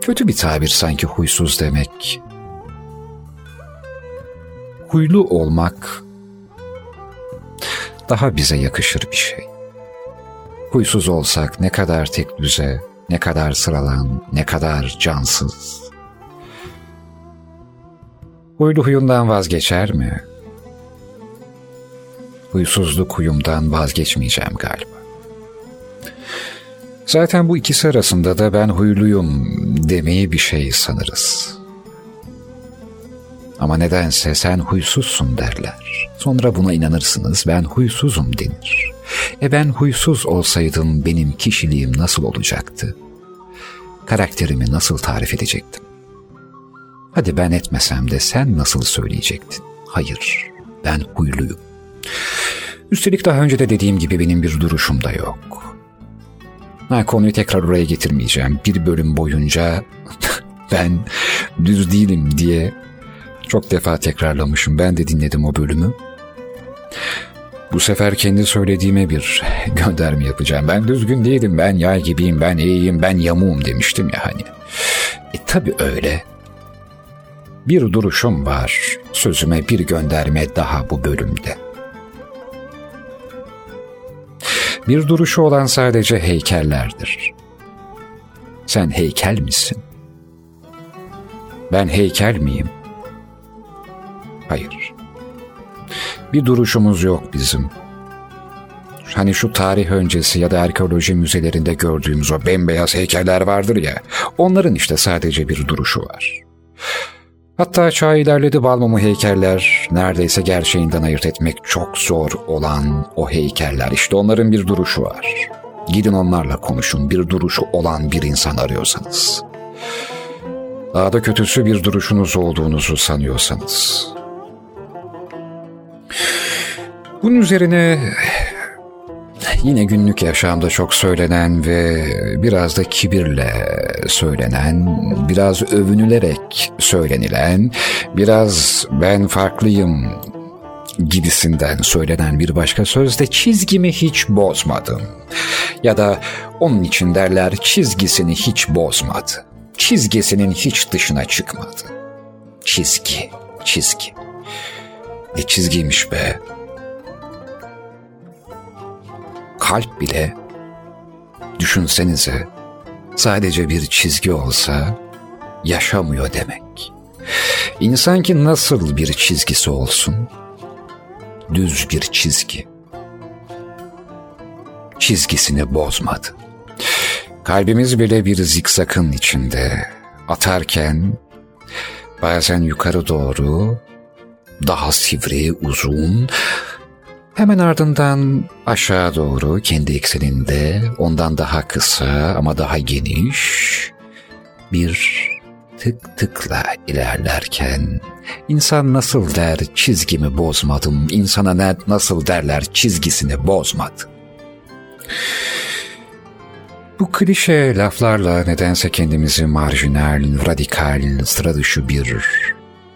Kötü bir tabir sanki huysuz demek. Huylu olmak daha bize yakışır bir şey. Huysuz olsak ne kadar tek düze, ne kadar sıralan, ne kadar cansız. Huylu huyundan vazgeçer mi? Huysuzluk huyumdan vazgeçmeyeceğim galiba. Zaten bu ikisi arasında da ben huyluyum demeyi bir şey sanırız. Ama nedense sen huysuzsun derler. Sonra buna inanırsınız ben huysuzum denir. E ben huysuz olsaydım benim kişiliğim nasıl olacaktı? Karakterimi nasıl tarif edecektim? Hadi ben etmesem de sen nasıl söyleyecektin? Hayır, ben huyluyum. Üstelik daha önce de dediğim gibi benim bir duruşum da yok. Ha, konuyu tekrar oraya getirmeyeceğim. Bir bölüm boyunca ben düz değilim diye çok defa tekrarlamışım. Ben de dinledim o bölümü. Bu sefer kendi söylediğime bir gönderme yapacağım. Ben düzgün değilim, ben yay gibiyim, ben iyiyim, ben yamuğum demiştim ya hani. E tabi öyle. Bir duruşum var, sözüme bir gönderme daha bu bölümde. Bir duruşu olan sadece heykellerdir. Sen heykel misin? Ben heykel miyim? Hayır. Bir duruşumuz yok bizim. Hani şu tarih öncesi ya da arkeoloji müzelerinde gördüğümüz o bembeyaz heykeller vardır ya, onların işte sadece bir duruşu var. Hatta çağ ilerledi balmumu heykeller, neredeyse gerçeğinden ayırt etmek çok zor olan o heykeller, işte onların bir duruşu var. Gidin onlarla konuşun, bir duruşu olan bir insan arıyorsanız. Daha da kötüsü bir duruşunuz olduğunuzu sanıyorsanız. Bunun üzerine yine günlük yaşamda çok söylenen ve biraz da kibirle söylenen, biraz övünülerek söylenilen, biraz ben farklıyım gibisinden söylenen bir başka söz de çizgimi hiç bozmadım. Ya da onun için derler çizgisini hiç bozmadı. Çizgisinin hiç dışına çıkmadı. Çizgi, çizgi. Ne çizgiymiş be kalp bile düşünsenize sadece bir çizgi olsa yaşamıyor demek. İnsan ki nasıl bir çizgisi olsun? Düz bir çizgi. Çizgisini bozmadı. Kalbimiz bile bir zikzakın içinde. Atarken bazen yukarı doğru daha sivri, uzun, Hemen ardından aşağı doğru kendi ekseninde ondan daha kısa ama daha geniş bir tık tıkla ilerlerken insan nasıl der çizgimi bozmadım, insana nasıl derler çizgisini bozmadı. Bu klişe laflarla nedense kendimizi marjinal, radikal, sıra dışı bir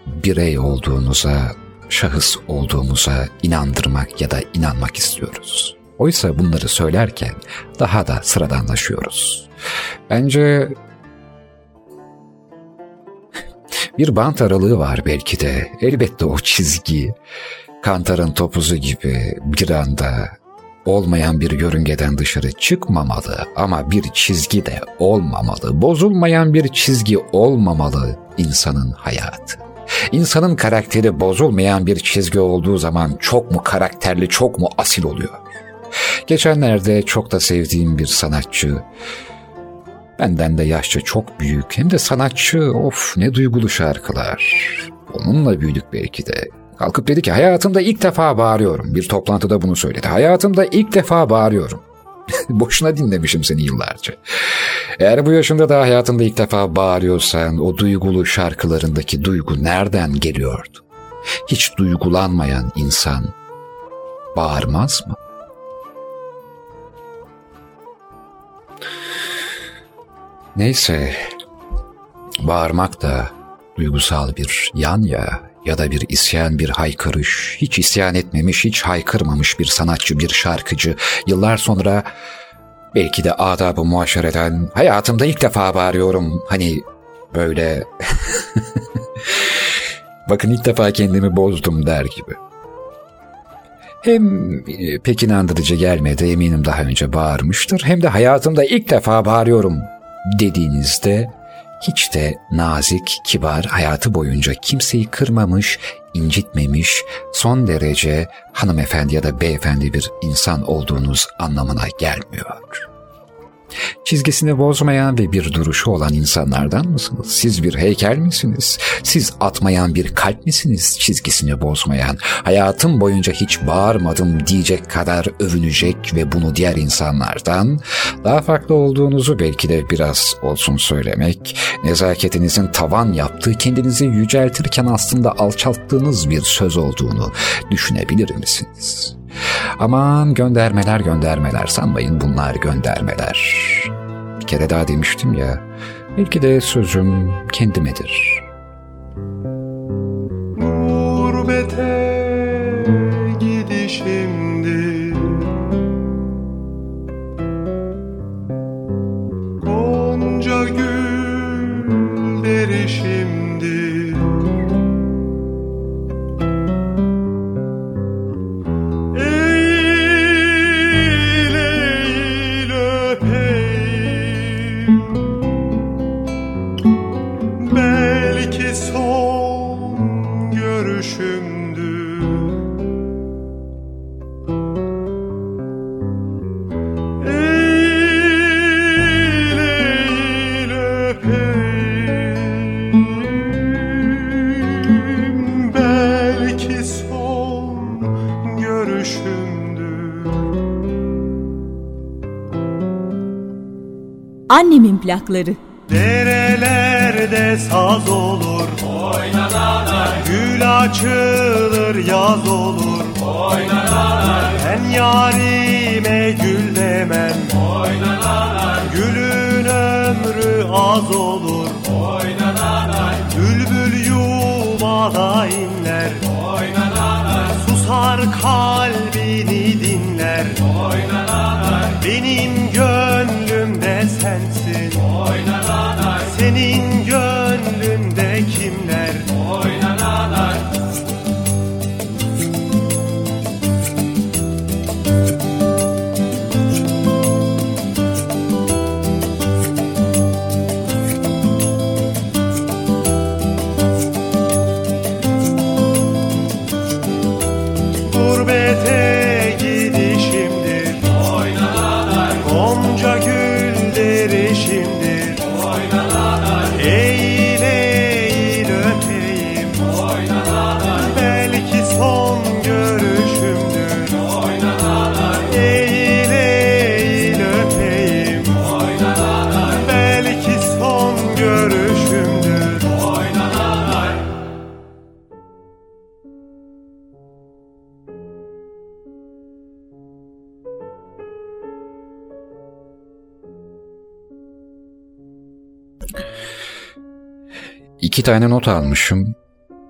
birey olduğunuza şahıs olduğumuza inandırmak ya da inanmak istiyoruz. Oysa bunları söylerken daha da sıradanlaşıyoruz. Bence bir bant aralığı var belki de. Elbette o çizgi kantarın topuzu gibi bir anda olmayan bir yörüngeden dışarı çıkmamalı ama bir çizgi de olmamalı. Bozulmayan bir çizgi olmamalı insanın hayatı. İnsanın karakteri bozulmayan bir çizgi olduğu zaman çok mu karakterli, çok mu asil oluyor? Geçenlerde çok da sevdiğim bir sanatçı Benden de yaşça çok büyük hem de sanatçı of ne duygulu şarkılar. Onunla büyüdük belki de. Kalkıp dedi ki hayatımda ilk defa bağırıyorum. Bir toplantıda bunu söyledi. Hayatımda ilk defa bağırıyorum. Boşuna dinlemişim seni yıllarca. Eğer bu yaşında da hayatında ilk defa bağırıyorsan o duygulu şarkılarındaki duygu nereden geliyordu? Hiç duygulanmayan insan bağırmaz mı? Neyse, bağırmak da duygusal bir yan ya ya da bir isyan, bir haykırış, hiç isyan etmemiş, hiç haykırmamış bir sanatçı, bir şarkıcı. Yıllar sonra belki de adabı muaşereden hayatımda ilk defa bağırıyorum. Hani böyle. Bakın ilk defa kendimi bozdum. der gibi. Hem e, pek inandırıcı gelmedi eminim daha önce bağırmıştır. Hem de hayatımda ilk defa bağırıyorum dediğinizde hiç de nazik, kibar hayatı boyunca kimseyi kırmamış, incitmemiş, son derece hanımefendi ya da beyefendi bir insan olduğunuz anlamına gelmiyor. Çizgisini bozmayan ve bir duruşu olan insanlardan mısınız? Siz bir heykel misiniz? Siz atmayan bir kalp misiniz? Çizgisini bozmayan, hayatım boyunca hiç bağırmadım diyecek kadar övünecek ve bunu diğer insanlardan daha farklı olduğunuzu belki de biraz olsun söylemek, nezaketinizin tavan yaptığı, kendinizi yüceltirken aslında alçalttığınız bir söz olduğunu düşünebilir misiniz?'' Aman göndermeler göndermeler sanmayın bunlar göndermeler. Bir kere daha demiştim ya belki de sözüm kendimedir. Gurbete gidişimdi Gonca gül derişimdi Annemin plakları. Derelerde saz olur. Gül açılır yaz olur. Ben yarime gül demem. Gülün ömrü az olur. Bülbül yuvada inler. Susar kalbini dinler. Benim gönlümde sensin Senin gönlünde kimler tane not almışım.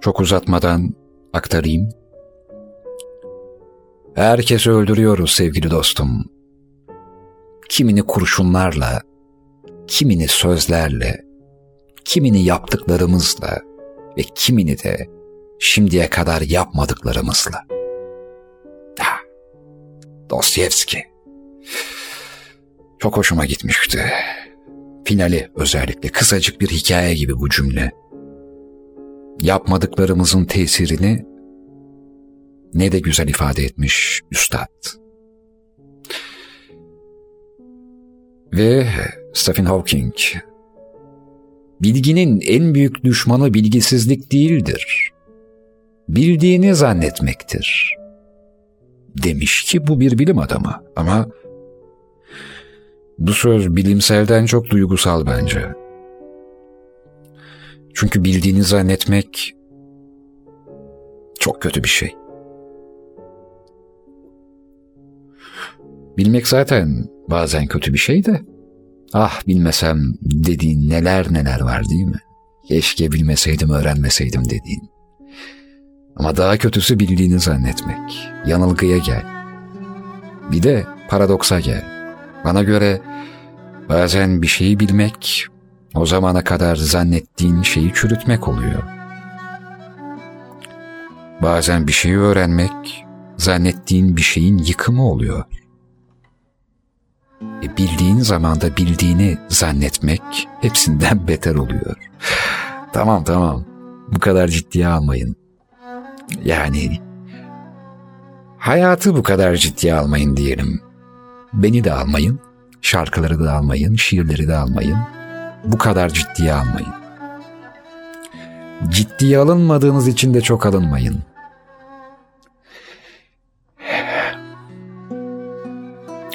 Çok uzatmadan aktarayım. Herkesi öldürüyoruz sevgili dostum. Kimini kurşunlarla, kimini sözlerle, kimini yaptıklarımızla ve kimini de şimdiye kadar yapmadıklarımızla. Ha, Dostoyevski. Çok hoşuma gitmişti. Finali özellikle kısacık bir hikaye gibi bu cümle. Yapmadıklarımızın tesirini ne de güzel ifade etmiş üstad. Ve Stephen Hawking, bilginin en büyük düşmanı bilgisizlik değildir. Bildiğini zannetmektir. Demiş ki bu bir bilim adamı ama bu söz bilimselden çok duygusal bence. Çünkü bildiğini zannetmek çok kötü bir şey. Bilmek zaten bazen kötü bir şey de. Ah bilmesem dediğin neler neler var değil mi? Keşke bilmeseydim öğrenmeseydim dediğin. Ama daha kötüsü bildiğini zannetmek. Yanılgıya gel. Bir de paradoksa gel. Bana göre bazen bir şeyi bilmek o zamana kadar zannettiğin şeyi çürütmek oluyor. Bazen bir şeyi öğrenmek zannettiğin bir şeyin yıkımı oluyor. E bildiğin zamanda bildiğini zannetmek hepsinden beter oluyor. tamam tamam bu kadar ciddiye almayın. Yani hayatı bu kadar ciddiye almayın diyelim. Beni de almayın, şarkıları da almayın, şiirleri de almayın. Bu kadar ciddiye almayın. Ciddiye alınmadığınız için de çok alınmayın.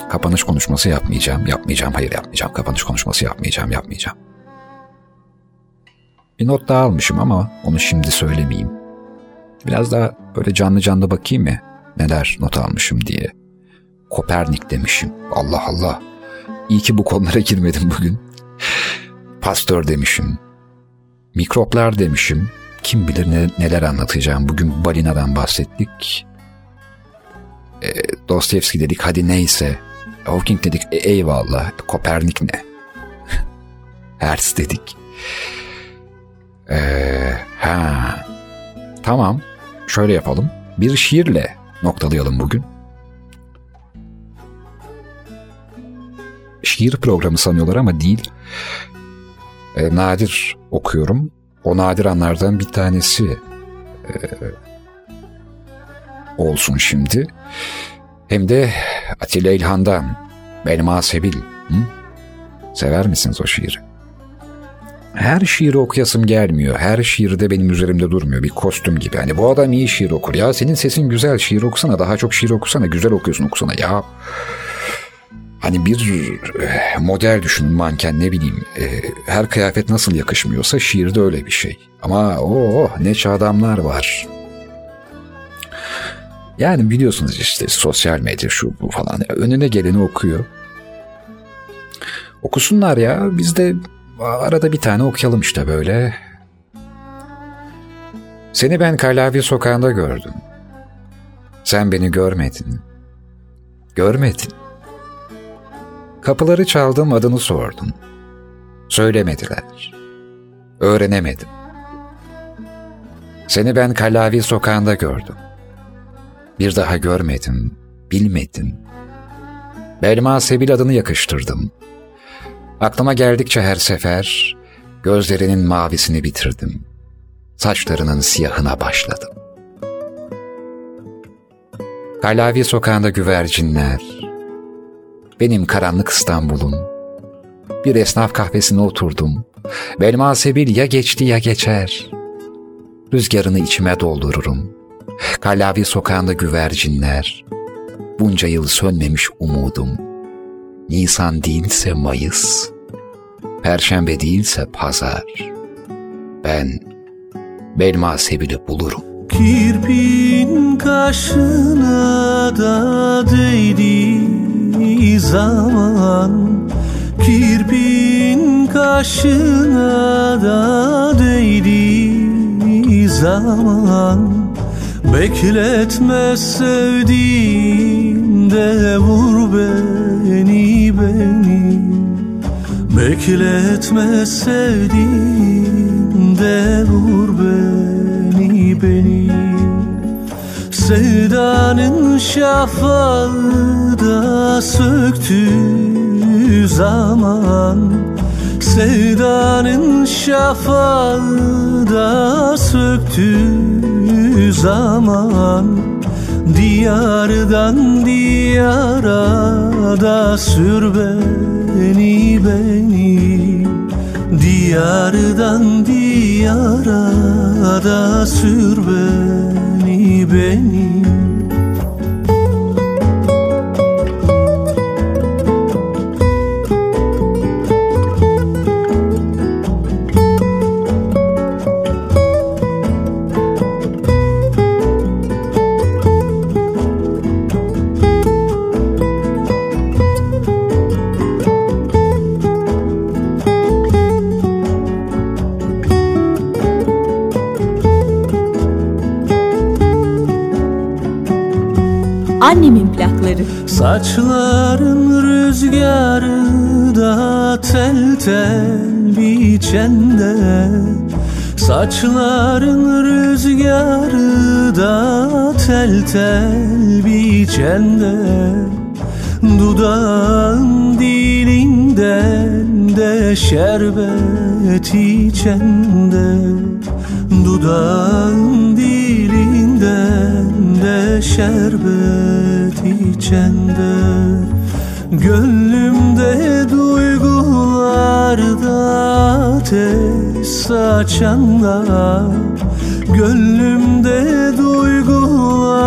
Kapanış konuşması yapmayacağım, yapmayacağım, hayır yapmayacağım. Kapanış konuşması yapmayacağım, yapmayacağım. Bir not daha almışım ama onu şimdi söylemeyeyim. Biraz daha böyle canlı canlı bakayım mı neler not almışım diye. Kopernik demişim. Allah Allah. İyi ki bu konulara girmedim bugün. Pastör demişim. Mikroplar demişim. Kim bilir ne, neler anlatacağım. Bugün balinadan bahsettik. E, Dostoyevski dedik hadi neyse. Hawking dedik e, eyvallah. Kopernik ne? Hertz dedik. Ee, ha. Tamam. Şöyle yapalım. Bir şiirle noktalayalım bugün. Şiir programı sanıyorlar ama değil. Ee, nadir okuyorum. O nadir anlardan bir tanesi e, olsun şimdi. Hem de Atilla İlhan'dan Belma Sebil. Hı? Sever misiniz o şiiri? Her şiiri okuyasım gelmiyor. Her şiir de benim üzerimde durmuyor. Bir kostüm gibi. Hani bu adam iyi şiir okur. Ya senin sesin güzel. Şiir okusana. Daha çok şiir okusana. Güzel okuyorsun okusana. Ya hani bir eh, model düşün manken ne bileyim. e, her kıyafet nasıl yakışmıyorsa şiirde öyle bir şey. Ama o ne çağdamlar var. Yani biliyorsunuz işte sosyal medya şu bu falan. Önüne geleni okuyor. Okusunlar ya. Biz de arada bir tane okuyalım işte böyle. Seni ben Karlavi sokağında gördüm. Sen beni görmedin. Görmedin. Kapıları çaldım adını sordum. Söylemediler. Öğrenemedim. Seni ben Kallavi sokağında gördüm. Bir daha görmedim, bilmedim. Belma Sebil adını yakıştırdım. Aklıma geldikçe her sefer gözlerinin mavisini bitirdim. Saçlarının siyahına başladım. Kallavi sokağında güvercinler, benim karanlık İstanbul'um. Bir esnaf kahvesine oturdum. Belma Sebil ya geçti ya geçer. Rüzgarını içime doldururum. Kallavi sokağında güvercinler. Bunca yıl sönmemiş umudum. Nisan değilse Mayıs. Perşembe değilse pazar. Ben Belma Sebil'i bulurum. Kirpin kaşına da değdiği zaman Kirpin kaşına da değdiği zaman Bekletme sevdiğimde vur beni beni. Bekletme sevdiğimde vur beni beni Sevdanın şafağı da söktüğü zaman. Sevdanın şafağı da söktüğü zaman. Diyardan diyara da sür beni beni. Diyardan diyara da sür beni beni Saçların rüzgarı da tel tel biçende Saçların rüzgarı da tel tel biçende Dudağın dilinden de şerbet içende. Dudağın dilinden de şerbet içende Gönlümde duygularda ateş saçanda Gönlümde duygularda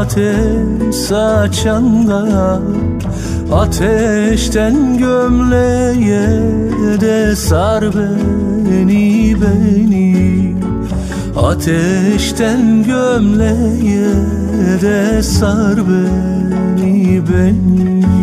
ateş saçanda Ateşten gömleğe de sar beni beni. Ateşten gömleğe de sar beni beni